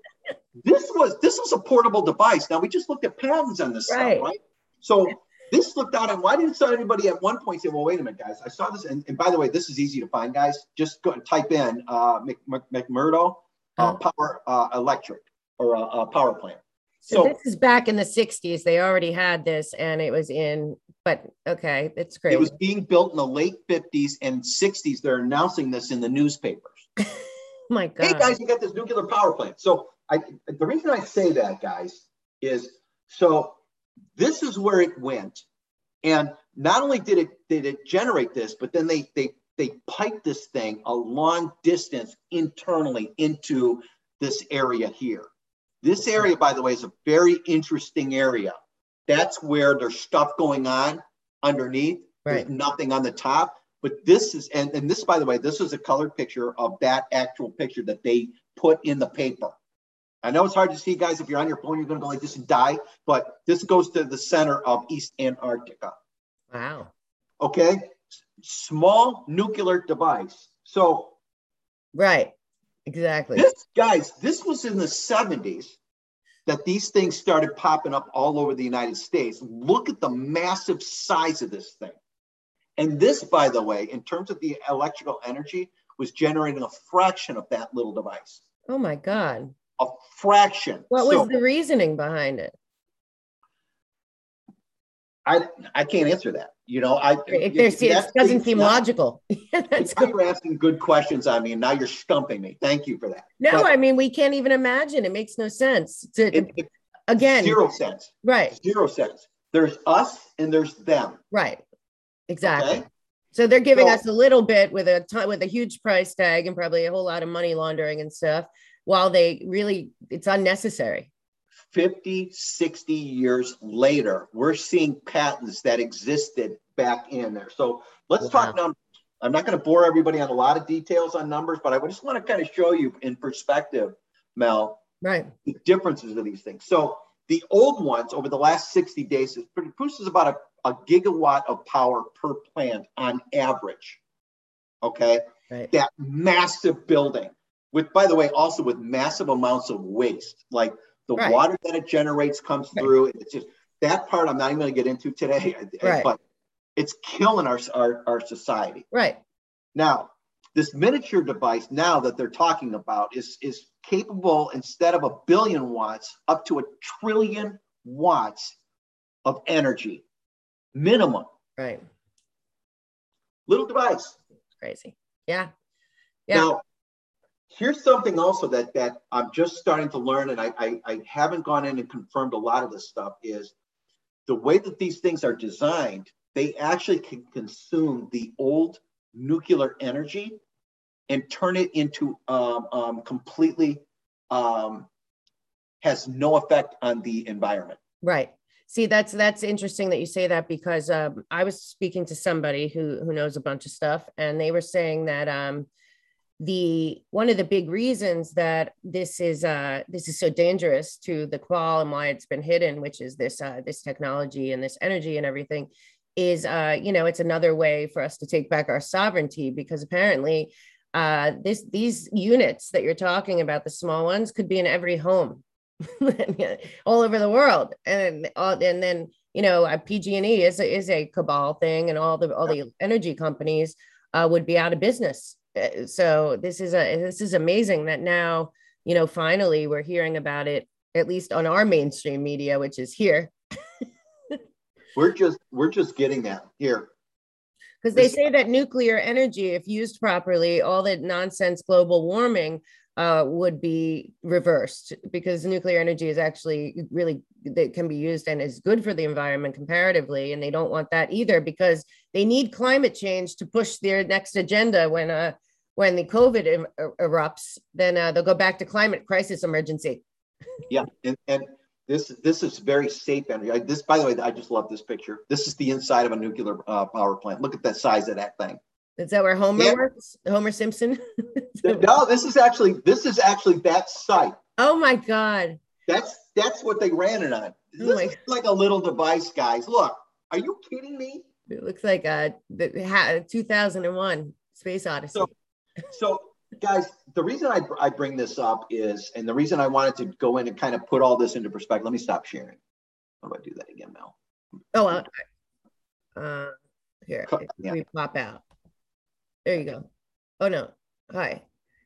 this was this was a portable device. Now we just looked at patents on this Right. stuff, right? So this looked out, and why didn't so everybody at one point say, "Well, wait a minute, guys, I saw this." And, and by the way, this is easy to find, guys. Just go and type in uh, Mc, Mc, McMurdo uh, Oh. power uh, electric or uh, uh, power plant. So, So this is back in the 60s. They already had this and it was in, but okay, it's great. it was being built in the late 50s and 60s. They're announcing this in the newspapers. [LAUGHS] my God. hey guys, you got this nuclear power plant. So I, the reason I say that, guys, is so this is where it went, and not only did it did it generate this, but then they they they piped this thing a long distance internally into this area here. This area, by the way, is a very interesting area. That's where there's stuff going on underneath. Right. There's nothing on the top. But this is, and, and this, by the way, this is a colored picture of that actual picture that they put in the paper. I know it's hard to see, guys. If you're on your phone, you're going to go like this and die. But this goes to the center of East Antarctica. Wow. Okay. Small nuclear device. So Right. Exactly. this, guys, this was in the 70s that these things started popping up all over the United States. Look at the massive size of this thing. And this, by the way, in terms of the electrical energy, was generating a fraction of that little device. Oh my God. A fraction. What So was the reasoning behind it? I I can't answer that. You know, I If there's, it doesn't seem [LAUGHS] now- logical. That's good. you're asking good questions on me, and now you're stumping me. Thank you for that. No, But I mean, we can't even imagine. It makes no sense. To, it, it, again, zero sense. right, Zero sense. There's us and there's them. right. Exactly. Okay. So they're giving So- us a little bit with a ton, with a huge price tag and probably a whole lot of money laundering and stuff, while they really it's unnecessary. 50, 60 years later, we're seeing patents that existed back in there. So let's oh, Wow. talk numbers. I'm not going to bore everybody on a lot of details on numbers, but I just want to kind of show you in perspective, Mel, Right. the differences of these things. So the old ones over the last 60 days is pretty, produces about a, a gigawatt of power per plant on average. Okay. Right. That massive building with by the way, also with massive amounts of waste, like the Right. water that it generates comes Right. through. It's just that part I'm not even going to get into today, [LAUGHS] Right. but it's killing our, our our society. Right. Now, this miniature device now that they're talking about is, is capable instead of a billion watts up to a trillion watts of energy minimum. Right. Little device. Crazy. Yeah. Yeah. Now, here's something also that that I'm just starting to learn, and I, I I haven't gone in and confirmed a lot of this stuff is the way that these things are designed. They actually can consume the old nuclear energy and turn it into um, um, completely um, has no effect on the environment. Right. See, that's that's interesting that you say that because um, I was speaking to somebody who who knows a bunch of stuff, and they were saying that um, the one of the big reasons that this is uh, this is so dangerous to the qual and why it's been hidden, which is this uh, this technology and this energy and everything, is uh, you know it's another way for us to take back our sovereignty because apparently uh, this these units that you're talking about, the small ones, could be in every home [LAUGHS] all over the world. And all, and then you know uh, PG&E is a, is a cabal thing and all the all the energy companies uh, would be out of business. Uh, so this is a this is amazing that now you know finally we're hearing about it at least on our mainstream media which is here. [LAUGHS] We're just we're just getting that here. because they say that nuclear energy if used properly all the nonsense global warming uh, would be reversed because nuclear energy is actually really that can be used and is good for the environment comparatively and they don't want that either because they need climate change to push their next agenda when uh when the covid em- er- erupts then uh, they'll go back to climate crisis emergency Yeah, and, and this this is very safe energy. I, this, by the way, I just love this picture. This is the inside of a nuclear uh, power plant. Look at the size of that thing. Is that where homer Yeah. works homer simpson [LAUGHS] No, this is actually this is actually that site. oh my god That's that's what they ran it on. This Oh is like a little device, guys. Look, are you kidding me? it looks like a, ha- 2001 space odyssey So- So, guys, the reason I, I bring this up is, and the reason I wanted to go in and kind of put all this into perspective. Let me stop sharing. How do I do that again, Mel? Oh, uh, uh, here, yeah. we pop out. There you go. Oh no, hi.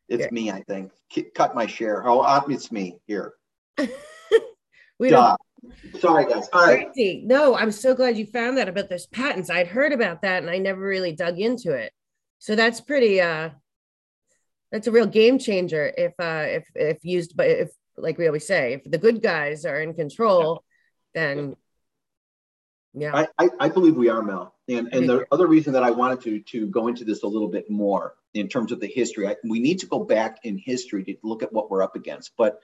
It's Here. me, I think. Cut my share. Oh, uh, it's me here. [LAUGHS] we Duh. don't. Sorry, guys. All right. No, I'm so glad you found that about those patents. I'd heard about that and I never really dug into it. So that's pretty. uh That's a real game changer if uh if if used, but if like we always say, if the good guys are in control, then yeah, I, I, I believe we are, Mel. And, and the other reason that I wanted to, to go into this a little bit more in terms of the history, I, we need to go back in history to look at what we're up against. But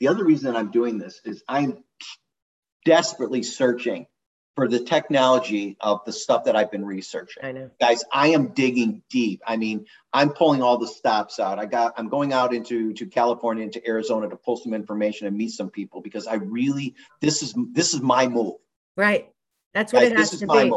the other reason that I'm doing this is I'm desperately searching for the technology of the stuff that I've been researching. I know. Guys, I am digging deep. I mean, I'm pulling all the stops out. I got I'm going out into to California into Arizona to pull some information and meet some people because I really this is this is my move. Right. That's what Guys, it has to be.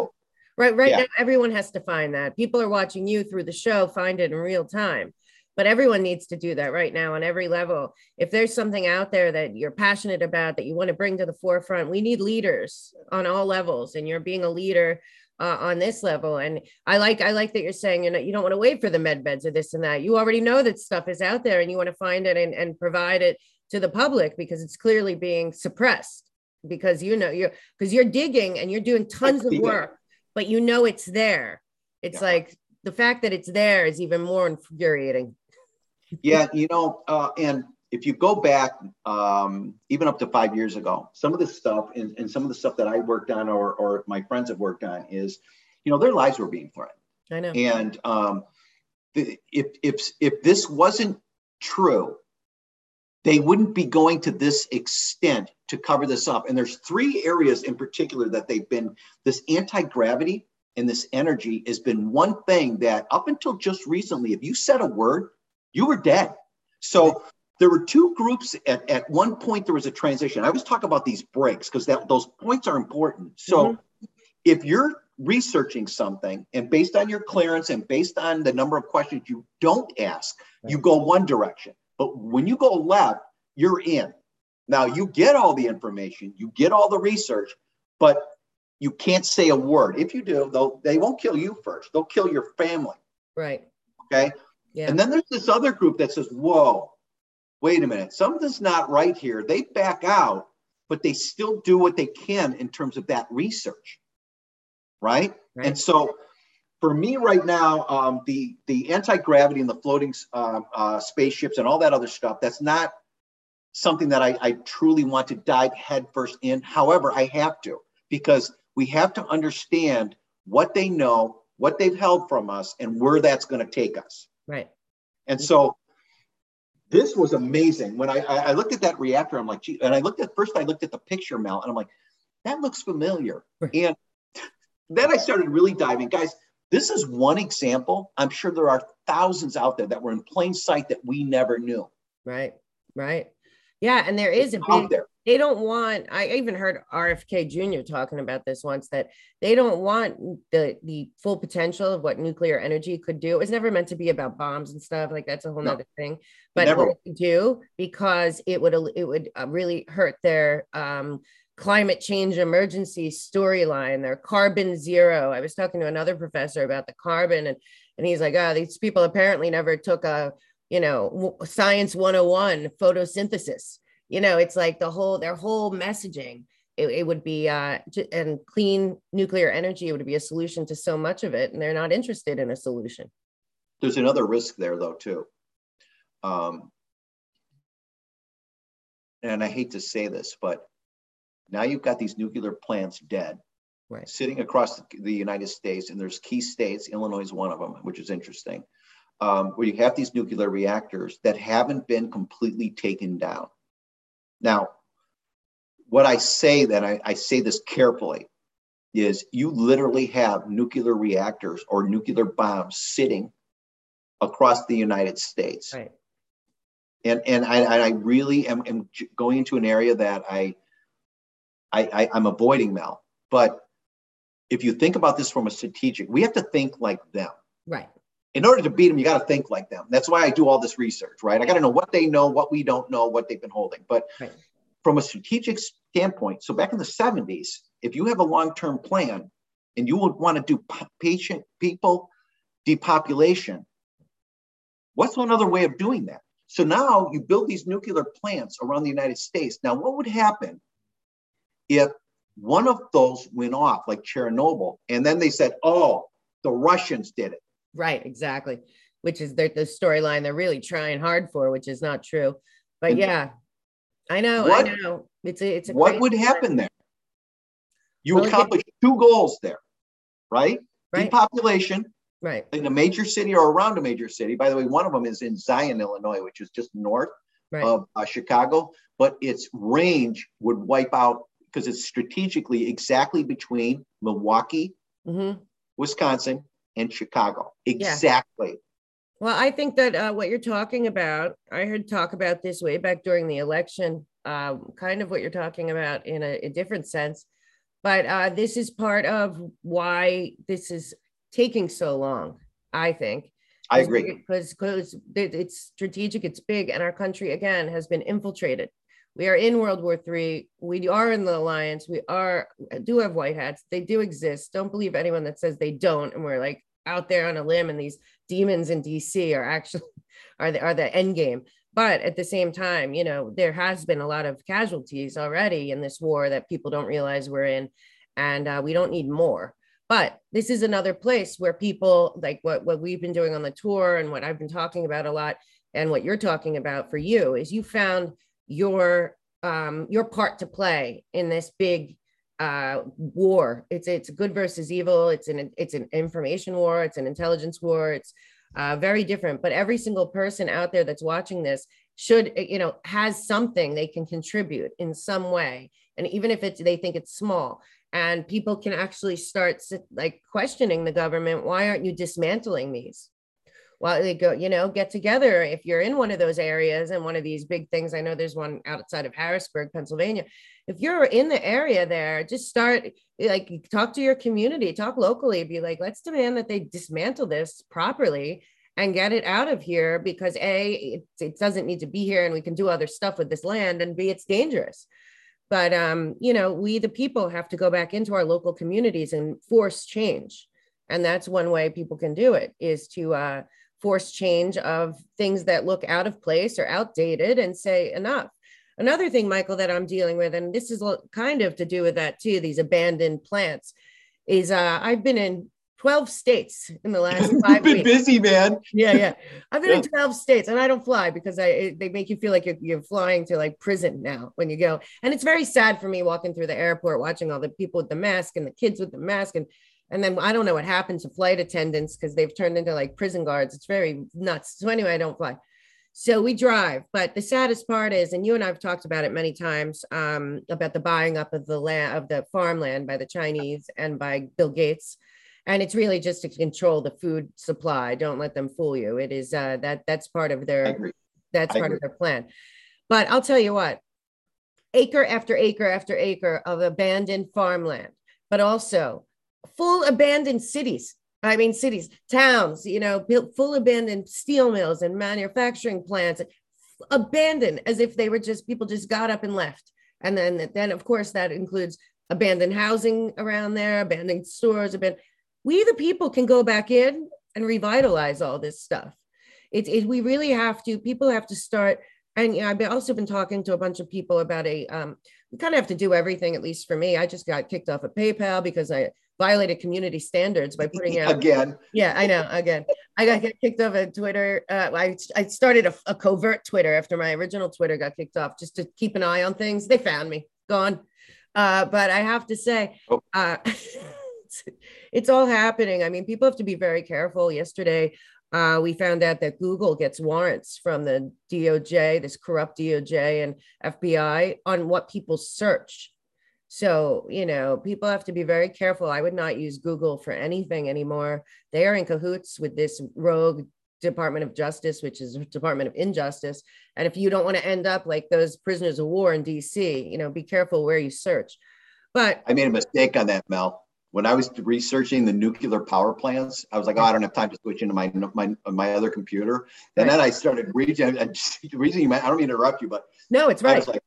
Right, right Yeah. now, everyone has to find that. People are watching you through the show, find it in real time. But everyone needs to do that right now on every level. If there's something out there that you're passionate about that you want to bring to the forefront, we need leaders on all levels. And you're being a leader uh, on this level. And I like I like that you're saying you know you don't want to wait for the med beds or this and that. You already know that stuff is out there, and you want to find it and, and provide it to the public because it's clearly being suppressed. Because you know you're because you're digging and you're doing tons of work but you know it's there. It's Yeah. like the fact that it's there is even more infuriating. Yeah, you know, uh, and if you go back um, even up to five years ago, some of the stuff and, and some of the stuff that I worked on or, or my friends have worked on is, you know, their lives were being threatened. I know. And um, the, if, if, if this wasn't true, they wouldn't be going to this extent to cover this up. And there's three areas in particular that they've been this anti gravity and this energy has been one thing that up until just recently, if you said a word, you were dead. So there were two groups at, at one point, there was a transition. I always talk about these breaks because that those points are important. So Mhm. if you're researching something and based on your clearance and based on the number of questions you don't ask, you go one direction. But when you go left, you're in. Now you get all the information, you get all the research, but you can't say a word. If you do, they'll they won't kill you first. They'll kill your family. Right. Okay. Yeah. And then there's this other group that says, whoa, wait a minute, something's not right here. They back out, but they still do what they can in terms of that research. Right. right. And so for me right now, um, the the anti-gravity and the floating uh, uh, spaceships and all that other stuff, that's not something that I, I truly want to dive headfirst in. However, I have to because we have to understand what they know, what they've held from us, and where that's going to take us. Right. And so this was amazing. When I, I looked at that reactor, I'm like, gee, and I looked at first, I looked at the picture, Mel, and I'm like, that looks familiar. And then I started really diving. Guys, this is one example. I'm sure there are thousands out there that were in plain sight that we never knew. Right. Right. Yeah, and there is a big. There. They don't want. I even heard RFK Jr. talking about this once that they don't want the the full potential of what nuclear energy could do. It was never meant to be about bombs and stuff like that's a whole no. other thing. But never. what it do because it would it would uh, really hurt their um, climate change emergency storyline. Their carbon zero. I was talking to another professor about the carbon and and he's like, oh, these people apparently never took a you know, science 101, photosynthesis. You know, it's like the whole, their whole messaging. It, it would be, uh, and clean nuclear energy would be a solution to so much of it. And they're not interested in a solution. There's another risk there, though, too. Um, and I hate to say this, but now you've got these nuclear plants dead, right. sitting across the United States, and there's key states. Illinois is one of them, which is interesting um, where you have these nuclear reactors that haven't been completely taken down. Now, what I say that I, I say this carefully is you literally have nuclear reactors or nuclear bombs sitting across the United States. Right. And, and I, I really am, am going into an area that I, I, I, I'm avoiding Mel. But if you think about this from a strategic, we have to think like them. Right in order to beat them, you got to think like them. That's why I do all this research, right? I got to know what they know, what we don't know, what they've been holding. But right. from a strategic standpoint, so back in the 70s, if you have a long term plan and you would want to do patient people depopulation, what's another way of doing that? So now you build these nuclear plants around the United States. Now, what would happen if one of those went off, like Chernobyl, and then they said, oh, the Russians did it? Right, exactly. Which is the, the storyline they're really trying hard for, which is not true. But yeah, I know, what, I know. It's a, it's a what would happen there? You well, accomplish two goals there, right? right? Depopulation, right, in a major city or around a major city. By the way, one of them is in Zion, Illinois, which is just north right. of uh, Chicago. But its range would wipe out because it's strategically exactly between Milwaukee, mm-hmm. Wisconsin, and Chicago. Exactly. Yeah. Well, I think that uh, what you're talking about, I heard talk about this way back during the election, uh, kind of what you're talking about in a, a different sense. But uh, this is part of why this is taking so long, I think. I agree. Because because it's strategic, it's big, and our country again has been infiltrated. We are in World War III. We are in the alliance. We are do have white hats. They do exist. Don't believe anyone that says they don't. And we're like out there on a limb and these demons in DC are actually [LAUGHS] are the are the end game. But at the same time, you know, there has been a lot of casualties already in this war that people don't realize we're in, and uh, we don't need more. But this is another place where people like what what we've been doing on the tour and what I've been talking about a lot, and what you're talking about for you is you found your um, your part to play in this big uh, war. It's it's good versus evil. It's an it's an information war. It's an intelligence war. It's uh, very different. But every single person out there that's watching this should you know has something they can contribute in some way, and even if it's they think it's small. And people can actually start like questioning the government. Why aren't you dismantling these? While they go, you know, get together. If you're in one of those areas and one of these big things, I know there's one outside of Harrisburg, Pennsylvania. If you're in the area there, just start like talk to your community, talk locally, be like, let's demand that they dismantle this properly and get it out of here because a it, it doesn't need to be here and we can do other stuff with this land and b it's dangerous but um, you know we the people have to go back into our local communities and force change and that's one way people can do it is to uh, force change of things that look out of place or outdated and say enough another thing michael that i'm dealing with and this is kind of to do with that too these abandoned plants is uh, i've been in 12 states in the last [LAUGHS] five been weeks. busy, man. Yeah, yeah. I've been yeah. in 12 states and I don't fly because I they make you feel like you're, you're flying to like prison now when you go. And it's very sad for me walking through the airport, watching all the people with the mask and the kids with the mask. And and then I don't know what happened to flight attendants because they've turned into like prison guards. It's very nuts. So anyway, I don't fly. So we drive, but the saddest part is, and you and I've talked about it many times, um, about the buying up of the land of the farmland by the Chinese and by Bill Gates and it's really just to control the food supply don't let them fool you it is uh, that that's part of their that's I part agree. of their plan but i'll tell you what acre after acre after acre of abandoned farmland but also full abandoned cities i mean cities towns you know built full abandoned steel mills and manufacturing plants abandoned as if they were just people just got up and left. And then then of course that includes abandoned housing around there abandoned stores abandoned we the people can go back in and revitalize all this stuff. It, it we really have to people have to start and you know, i've also been talking to a bunch of people about a um, we kind of have to do everything at least for me. I just got kicked off of paypal because i violated community standards by putting out [LAUGHS] again yeah i know again i got kicked off of twitter uh, I, I started a, a covert twitter after my original twitter got kicked off just to keep an eye on things they found me gone uh, but i have to say oh. uh, [LAUGHS] it's all happening. I mean, people have to be very careful. Yesterday, uh, we found out that Google gets warrants from the DOJ, this corrupt DOJ and FBI, on what people search. So, you know, people have to be very careful. I would not use Google for anything anymore. They are in cahoots with this rogue Department of Justice, which is a Department of Injustice. And if you don't want to end up like those prisoners of war in DC, you know, be careful where you search. But I made a mistake on that, Mel when I was researching the nuclear power plants, I was like, oh, I don't have time to switch into my my my other computer. And right. then I started reading. [LAUGHS] And reason I don't mean to interrupt you, but no, it's right. I was like,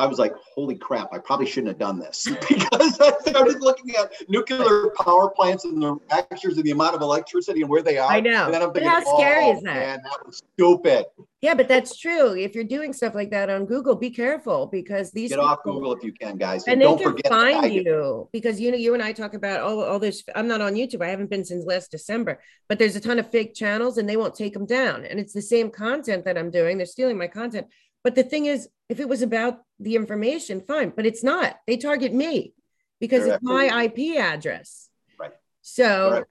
I was like, holy crap, I probably shouldn't have done this [LAUGHS] because I started looking at nuclear power plants and the factors and the amount of electricity and where they are. I know. And then I'm thinking, how scary oh, is that? Man, that was stupid. Yeah, but that's true. If you're doing stuff like that on Google, be careful because these get people, off Google if you can, guys. And, and don't they can forget find you because you know you and I talk about all, all this. I'm not on YouTube. I haven't been since last December, but there's a ton of fake channels and they won't take them down. And it's the same content that I'm doing. They're stealing my content. But the thing is, if it was about the information, fine, but it's not. They target me because it's my IP address. Right. So,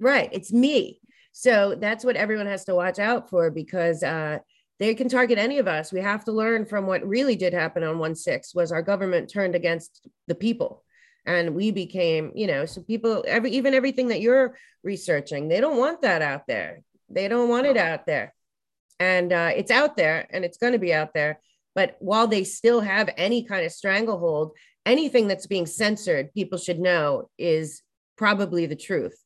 right, it's me. So that's what everyone has to watch out for because uh, they can target any of us. We have to learn from what really did happen on 1 6 was our government turned against the people. And we became, you know, so people, every even everything that you're researching, they don't want that out there. They don't want it out there and uh, it's out there and it's going to be out there but while they still have any kind of stranglehold anything that's being censored people should know is probably the truth.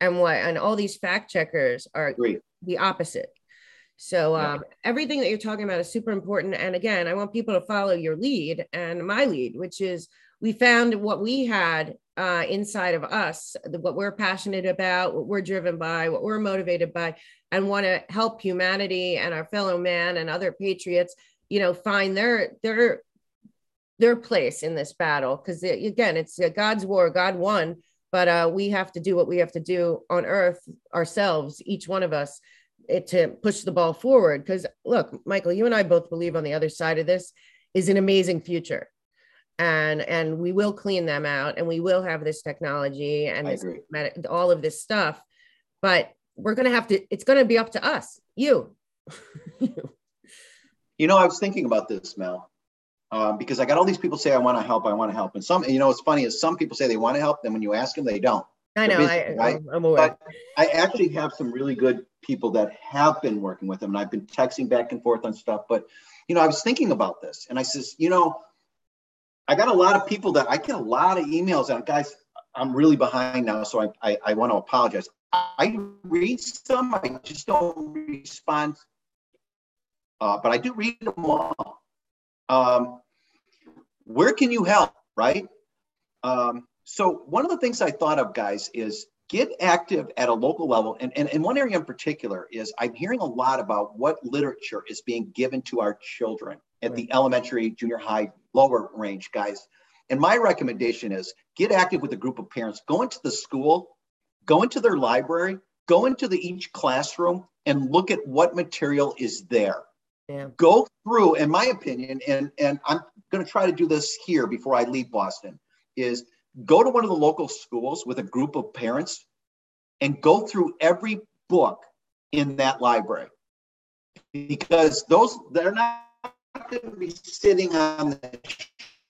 And what and all these fact checkers are the opposite. So um, yeah. everything that you're talking about is super important. And again i want people to follow your lead and my lead which is we found what we had uh, inside of us, what we're passionate about, what we're driven by, what we're motivated by, and want to help humanity and our fellow man and other patriots, you know, find their their their place in this battle. Because again, it's God's war. God won, but uh, we have to do what we have to do on Earth ourselves, each one of us, it, to push the ball forward. Because look, Michael, you and I both believe on the other side of this is an amazing future and and we will clean them out and we will have this technology and this, all of this stuff but we're going to have to it's going to be up to us you [LAUGHS] you know i was thinking about this mel um, because i got all these people say i want to help i want to help and some you know what's funny is some people say they want to help then when you ask them they don't i know busy, I, right? i'm aware but i actually have some really good people that have been working with them, and I've been texting back and forth on stuff. But you know, I was thinking about this, and I says, you know, I got a lot of people that I get a lot of emails on guys. I'm really behind now, so I, I, I want to apologize. I read some, I just don't respond, uh, but I do read them all. Um, where can you help, right? Um, so one of the things I thought of, guys, is get active at a local level. And, and, and one area in particular is I'm hearing a lot about what literature is being given to our children at right. the elementary, junior high, lower range, guys. And my recommendation is get active with a group of parents. Go into the school, go into their library, go into the each classroom and look at what material is there. Yeah. Go through, in my opinion, and, and I'm going to try to do this here before I leave Boston, is go to one of the local schools with a group of parents and go through every book in that library because those they're not going to be sitting on the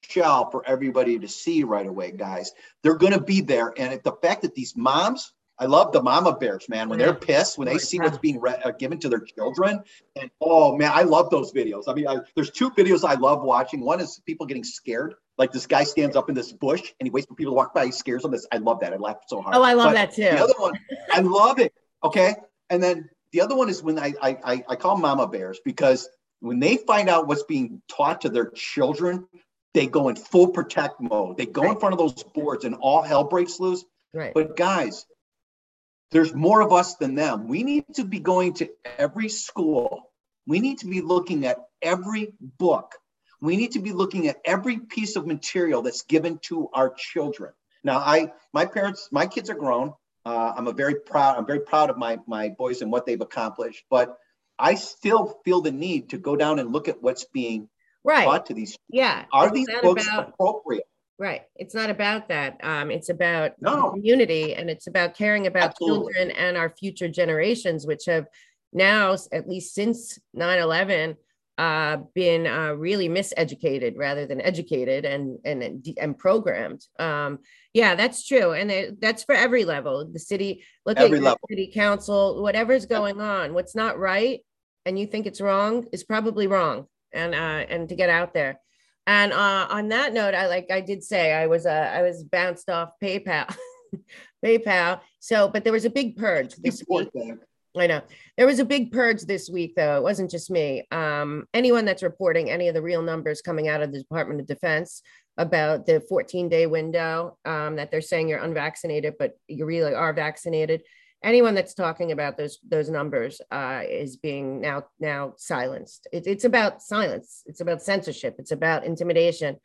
shelf for everybody to see right away guys they're going to be there and the fact that these moms I love the mama bears, man. When they're pissed, when they see what's being re- uh, given to their children, and oh man, I love those videos. I mean, I, there's two videos I love watching. One is people getting scared, like this guy stands up in this bush and he waits for people to walk by. He scares them. This I love that. I laugh so hard. Oh, I love but that too. The other one, I love it. Okay, and then the other one is when I I I call mama bears because when they find out what's being taught to their children, they go in full protect mode. They go right. in front of those boards and all hell breaks loose. Right. But guys, there's more of us than them. We need to be going to every school. We need to be looking at every book. We need to be looking at every piece of material that's given to our children. Now, I, my parents, my kids are grown. Uh, I'm a very proud. I'm very proud of my my boys and what they've accomplished. But I still feel the need to go down and look at what's being right. taught to these. Yeah. Are these books about, appropriate? Right. It's not about that. Um, it's about no. community and it's about caring about Absolutely. children and our future generations, which have now, at least since 9 11, uh, been uh, really miseducated rather than educated and and and programmed. Um, yeah, that's true, and it, that's for every level. The city, look every at level. city council, whatever's going on. What's not right, and you think it's wrong, is probably wrong, and uh, and to get out there. And uh, on that note, I like I did say I was uh, I was bounced off PayPal, [LAUGHS] PayPal. So, but there was a big purge this week. I know there was a big purge this week, though. It wasn't just me. Um, anyone that's reporting any of the real numbers coming out of the Department of Defense about the 14 day window um, that they're saying you're unvaccinated, but you really are vaccinated anyone that's talking about those those numbers uh, is being now now silenced. It, it's about silence. It's about censorship. It's about intimidation.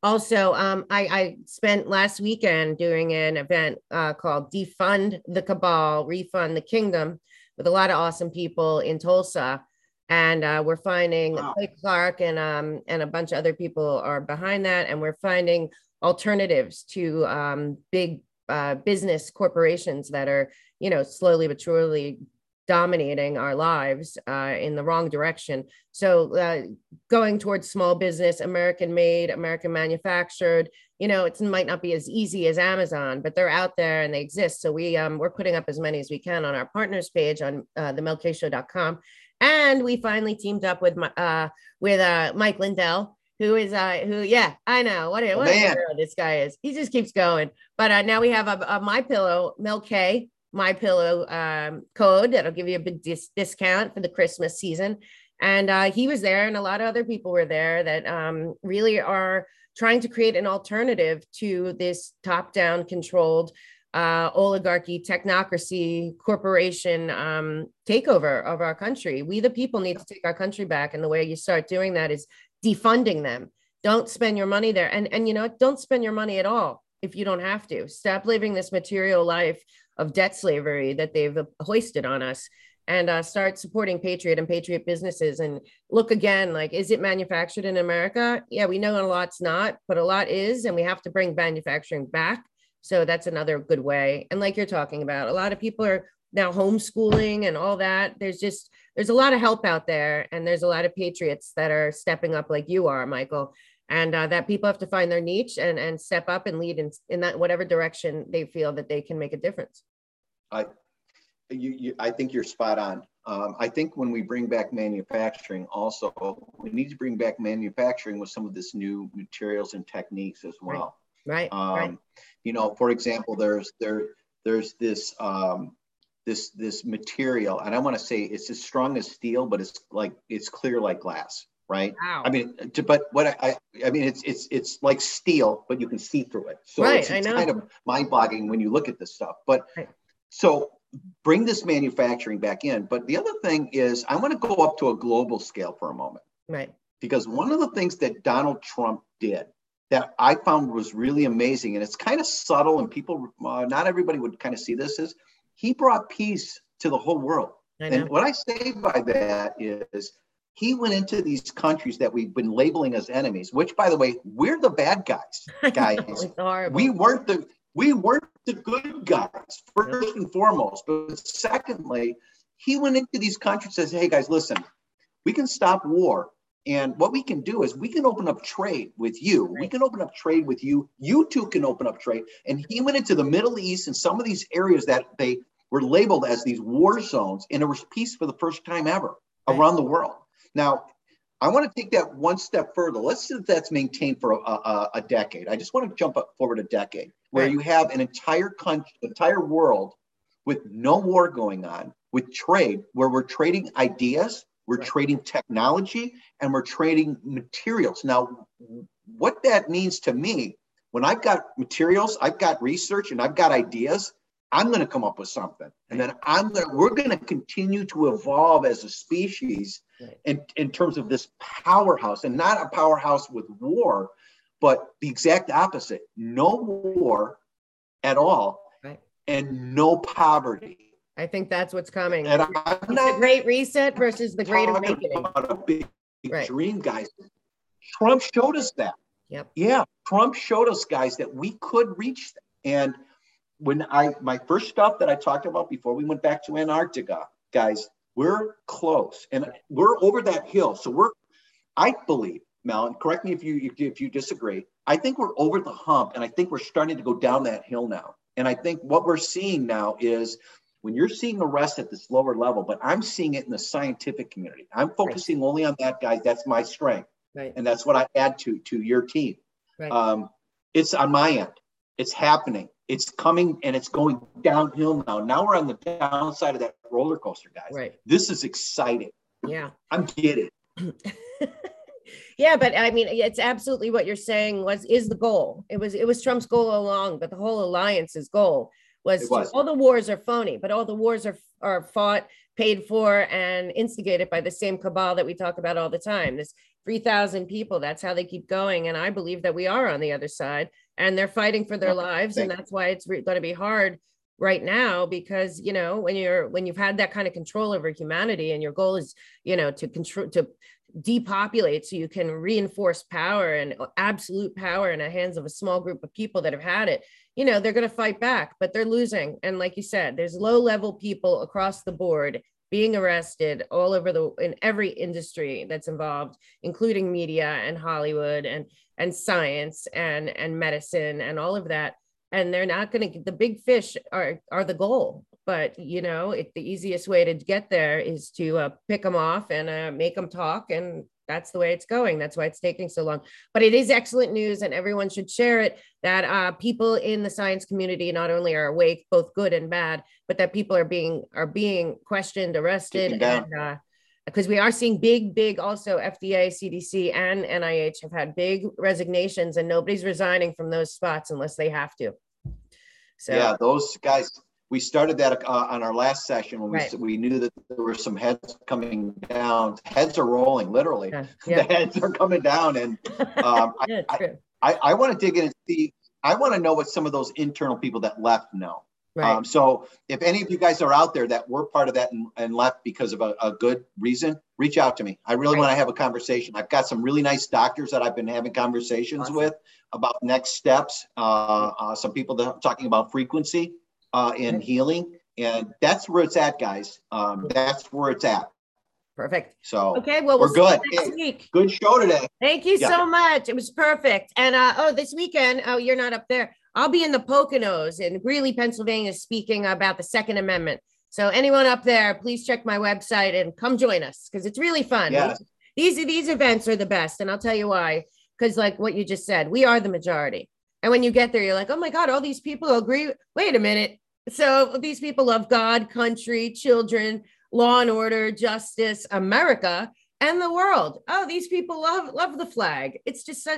Also, um, I, I, spent last weekend doing an event uh, called "Defund the Cabal, Refund the Kingdom" with a lot of awesome people in Tulsa, and uh, we're finding wow. Clay Clark and um, and a bunch of other people are behind that, and we're finding alternatives to um, big uh, business corporations that are you know, slowly but surely dominating our lives uh, in the wrong direction. So uh, going towards small business, American made, American manufactured, you know, it might not be as easy as Amazon, but they're out there and they exist. So we um, we're putting up as many as we can on our partners page on uh, the And we finally teamed up with my, uh, with uh, Mike Lindell, who is uh who yeah i know. What, a, what a hero this guy is. He just keeps going. But uh, now we have a, a my pillow Mel K my pillow um, code that'll give you a big dis- discount for the christmas season. And uh, he was there and a lot of other people were there that um, really are trying to create an alternative to this top down controlled uh, oligarchy technocracy corporation um, takeover of our country. We the people need to take our country back and the way you start doing that is defunding them. Don't spend your money there. And and you know don't spend your money at all if you don't have to. Stop living this material life of debt slavery that they've hoisted on us and uh, start supporting patriot and patriot businesses and look again like is it manufactured in america? Yeah we know a lot's not but a lot is and we have to bring manufacturing back. So that's another good way. And like you're talking about a lot of people are now homeschooling and all that. There's just there's a lot of help out there and there's a lot of patriots that are stepping up like you are michael and uh, that people have to find their niche and and step up and lead in, in that whatever direction they feel that they can make a difference. I you, you, I think you're spot on. Um, I think when we bring back manufacturing, also we need to bring back manufacturing with some of this new materials and techniques as well. Right. Um, right. You know, for example, there's there there's this um, this this material, and I want to say it's as strong as steel, but it's like it's clear like glass, right? Wow. I mean, to, but what I I mean, it's it's it's like steel, but you can see through it. So Right, it's, I it's know. kind of mind-boggling when you look at this stuff. But Right. so bring this manufacturing back in. But the other thing is, I want to go up to a global scale for a moment Right. because one of the things that Donald Trump did that I found was really amazing, and it's kind of subtle, and people, uh, not everybody would kind of see this, is he brought peace to the whole world. And what I say by that is he went into these countries that we've been labeling as enemies, which, by the way, we're the bad guys, [LAUGHS] guys. We weren't the we weren't the good guys first and foremost, but secondly, he went into these countries and says, "Hey guys, listen, we can stop war, and what we can do is we can open up trade with you. We can open up trade with you. You two can open up trade." And he went into the Middle East and some of these areas that they were labeled as these war zones, and there was peace for the first time ever around the world. Now, I want to take that one step further. Let's see if that's maintained for a, a, a decade. I just want to jump up forward a decade where Right. you have an entire country, entire world with no war going on, with trade, where we're trading ideas, we're Right. trading technology, and we're trading materials. Now, what that means to me, when I've got materials, I've got research, and I've got ideas, I'm going to come up with something, and then I'm going. to We're going to continue to evolve as a species Right. in, in terms of this powerhouse, and not a powerhouse with war, but the exact opposite: no war at all, Right. and no poverty. I think that's what's coming. And I'm It's the Great Reset versus the Great Awakening. about a big Right. dream, guys. Trump showed us that. Yep. Yeah, Trump showed us, guys, that we could reach that. And when I my first stuff that I talked about before we went back to Antarctica, guys, we're close and we're over that hill. So we're, I believe, Mel, and correct me if you if you, disagree. I think we're over the hump, and I think we're starting to go down that hill now. And I think what we're seeing now is when you're seeing arrest at this lower level, but I'm seeing it in the scientific community. I'm focusing only on that, guys. That's my strength Right. and that's what I add to to your team. Right. Um, it's on my end. It's happening. It's coming and it's going downhill now. Now we're on the downside of that roller coaster, guys. Right. This is exciting. Yeah. I'm getting. [LAUGHS] yeah, but I mean, it's absolutely what you're saying was is the goal. It was it was Trump's goal all along, but the whole alliance's goal was, was. all the wars are phony, but all the wars are are fought, paid for, and instigated by the same cabal that we talk about all the time. This three thousand people. That's how they keep going, and I believe that we are on the other side, and they're fighting for their lives, and that's why it's re- going to be hard right now because you know when you're when you've had that kind of control over humanity and your goal is you know to control to depopulate so you can reinforce power and absolute power in the hands of a small group of people that have had it you know they're going to fight back but they're losing. And like you said there's low level people across the board being arrested all over the in every industry that's involved including media and hollywood and and science and and medicine and all of that. And they're not going to the big fish are are the goal but you know it, the easiest way to get there is to uh, pick them off and uh, make them talk and that's the way it's going. That's why it's taking so long. But it is excellent news and everyone should share it that uh, people in the science community not only are awake both good and bad but that people are being are being questioned arrested and uh, because we are seeing big big also fda cdc and nih have had big resignations and nobody's resigning from those spots unless they have to. So Yeah, those guys. We started that uh, on our last session when we Right. we knew that there were some heads coming down. Heads are rolling, literally. yeah, [LAUGHS] The heads are coming down, and um, [LAUGHS] I, yeah, true. I, I want to dig in and see. I want to know what some of those internal people that left know. right Um, so if any of you guys are out there that were part of that and, and left because of a, a good reason, reach out to me. I really Right. want to have a conversation. I've got some really nice doctors that I've been having conversations Awesome. with about next steps. Uh, uh, some people that are talking about frequency uh, in healing. And that's where it's at, guys. Um, that's where it's at. perfect So okay well We're we'll see you good. next Hey. week good show today. Thank you Yeah. so much. It was perfect. And uh, oh, this weekend, oh, you're not up there. I'll be in the Poconos in Greeley, Pennsylvania, speaking about the Second Amendment. So anyone up there, please check my website and come join us because it's really fun. Yes. These these events are the best, and I'll tell you why. Because like what you just said, we are the majority. And when you get there, you're like, oh my God, all these people agree. Wait a minute. So these people love God, country, children, law and order, justice, America, and the world. Oh, these people love love the flag. It's just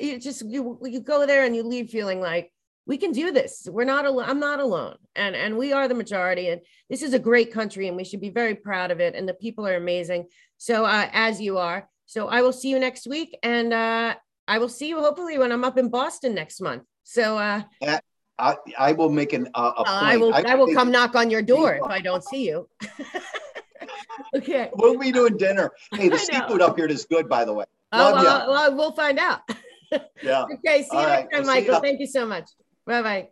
you just you you go there and you leave feeling like we can do this. We're not alone. I'm not alone. And and we are the majority. And this is a great country and we should be very proud of it. And the people are amazing. So uh, as you are. So I will see you next week. And uh, I will see you hopefully when I'm up in Boston next month. So uh, I, I will make an uh, a. I will I, I will come knock on your door if I [LAUGHS] don't see you. [LAUGHS] okay. We'll be doing dinner. Hey, the [LAUGHS] seafood up here is good, by the way. Oh, Love oh, well, well, we'll find out. yeah. okay. See you All next right. time, we'll Michael. Thank you so much. Bye bye.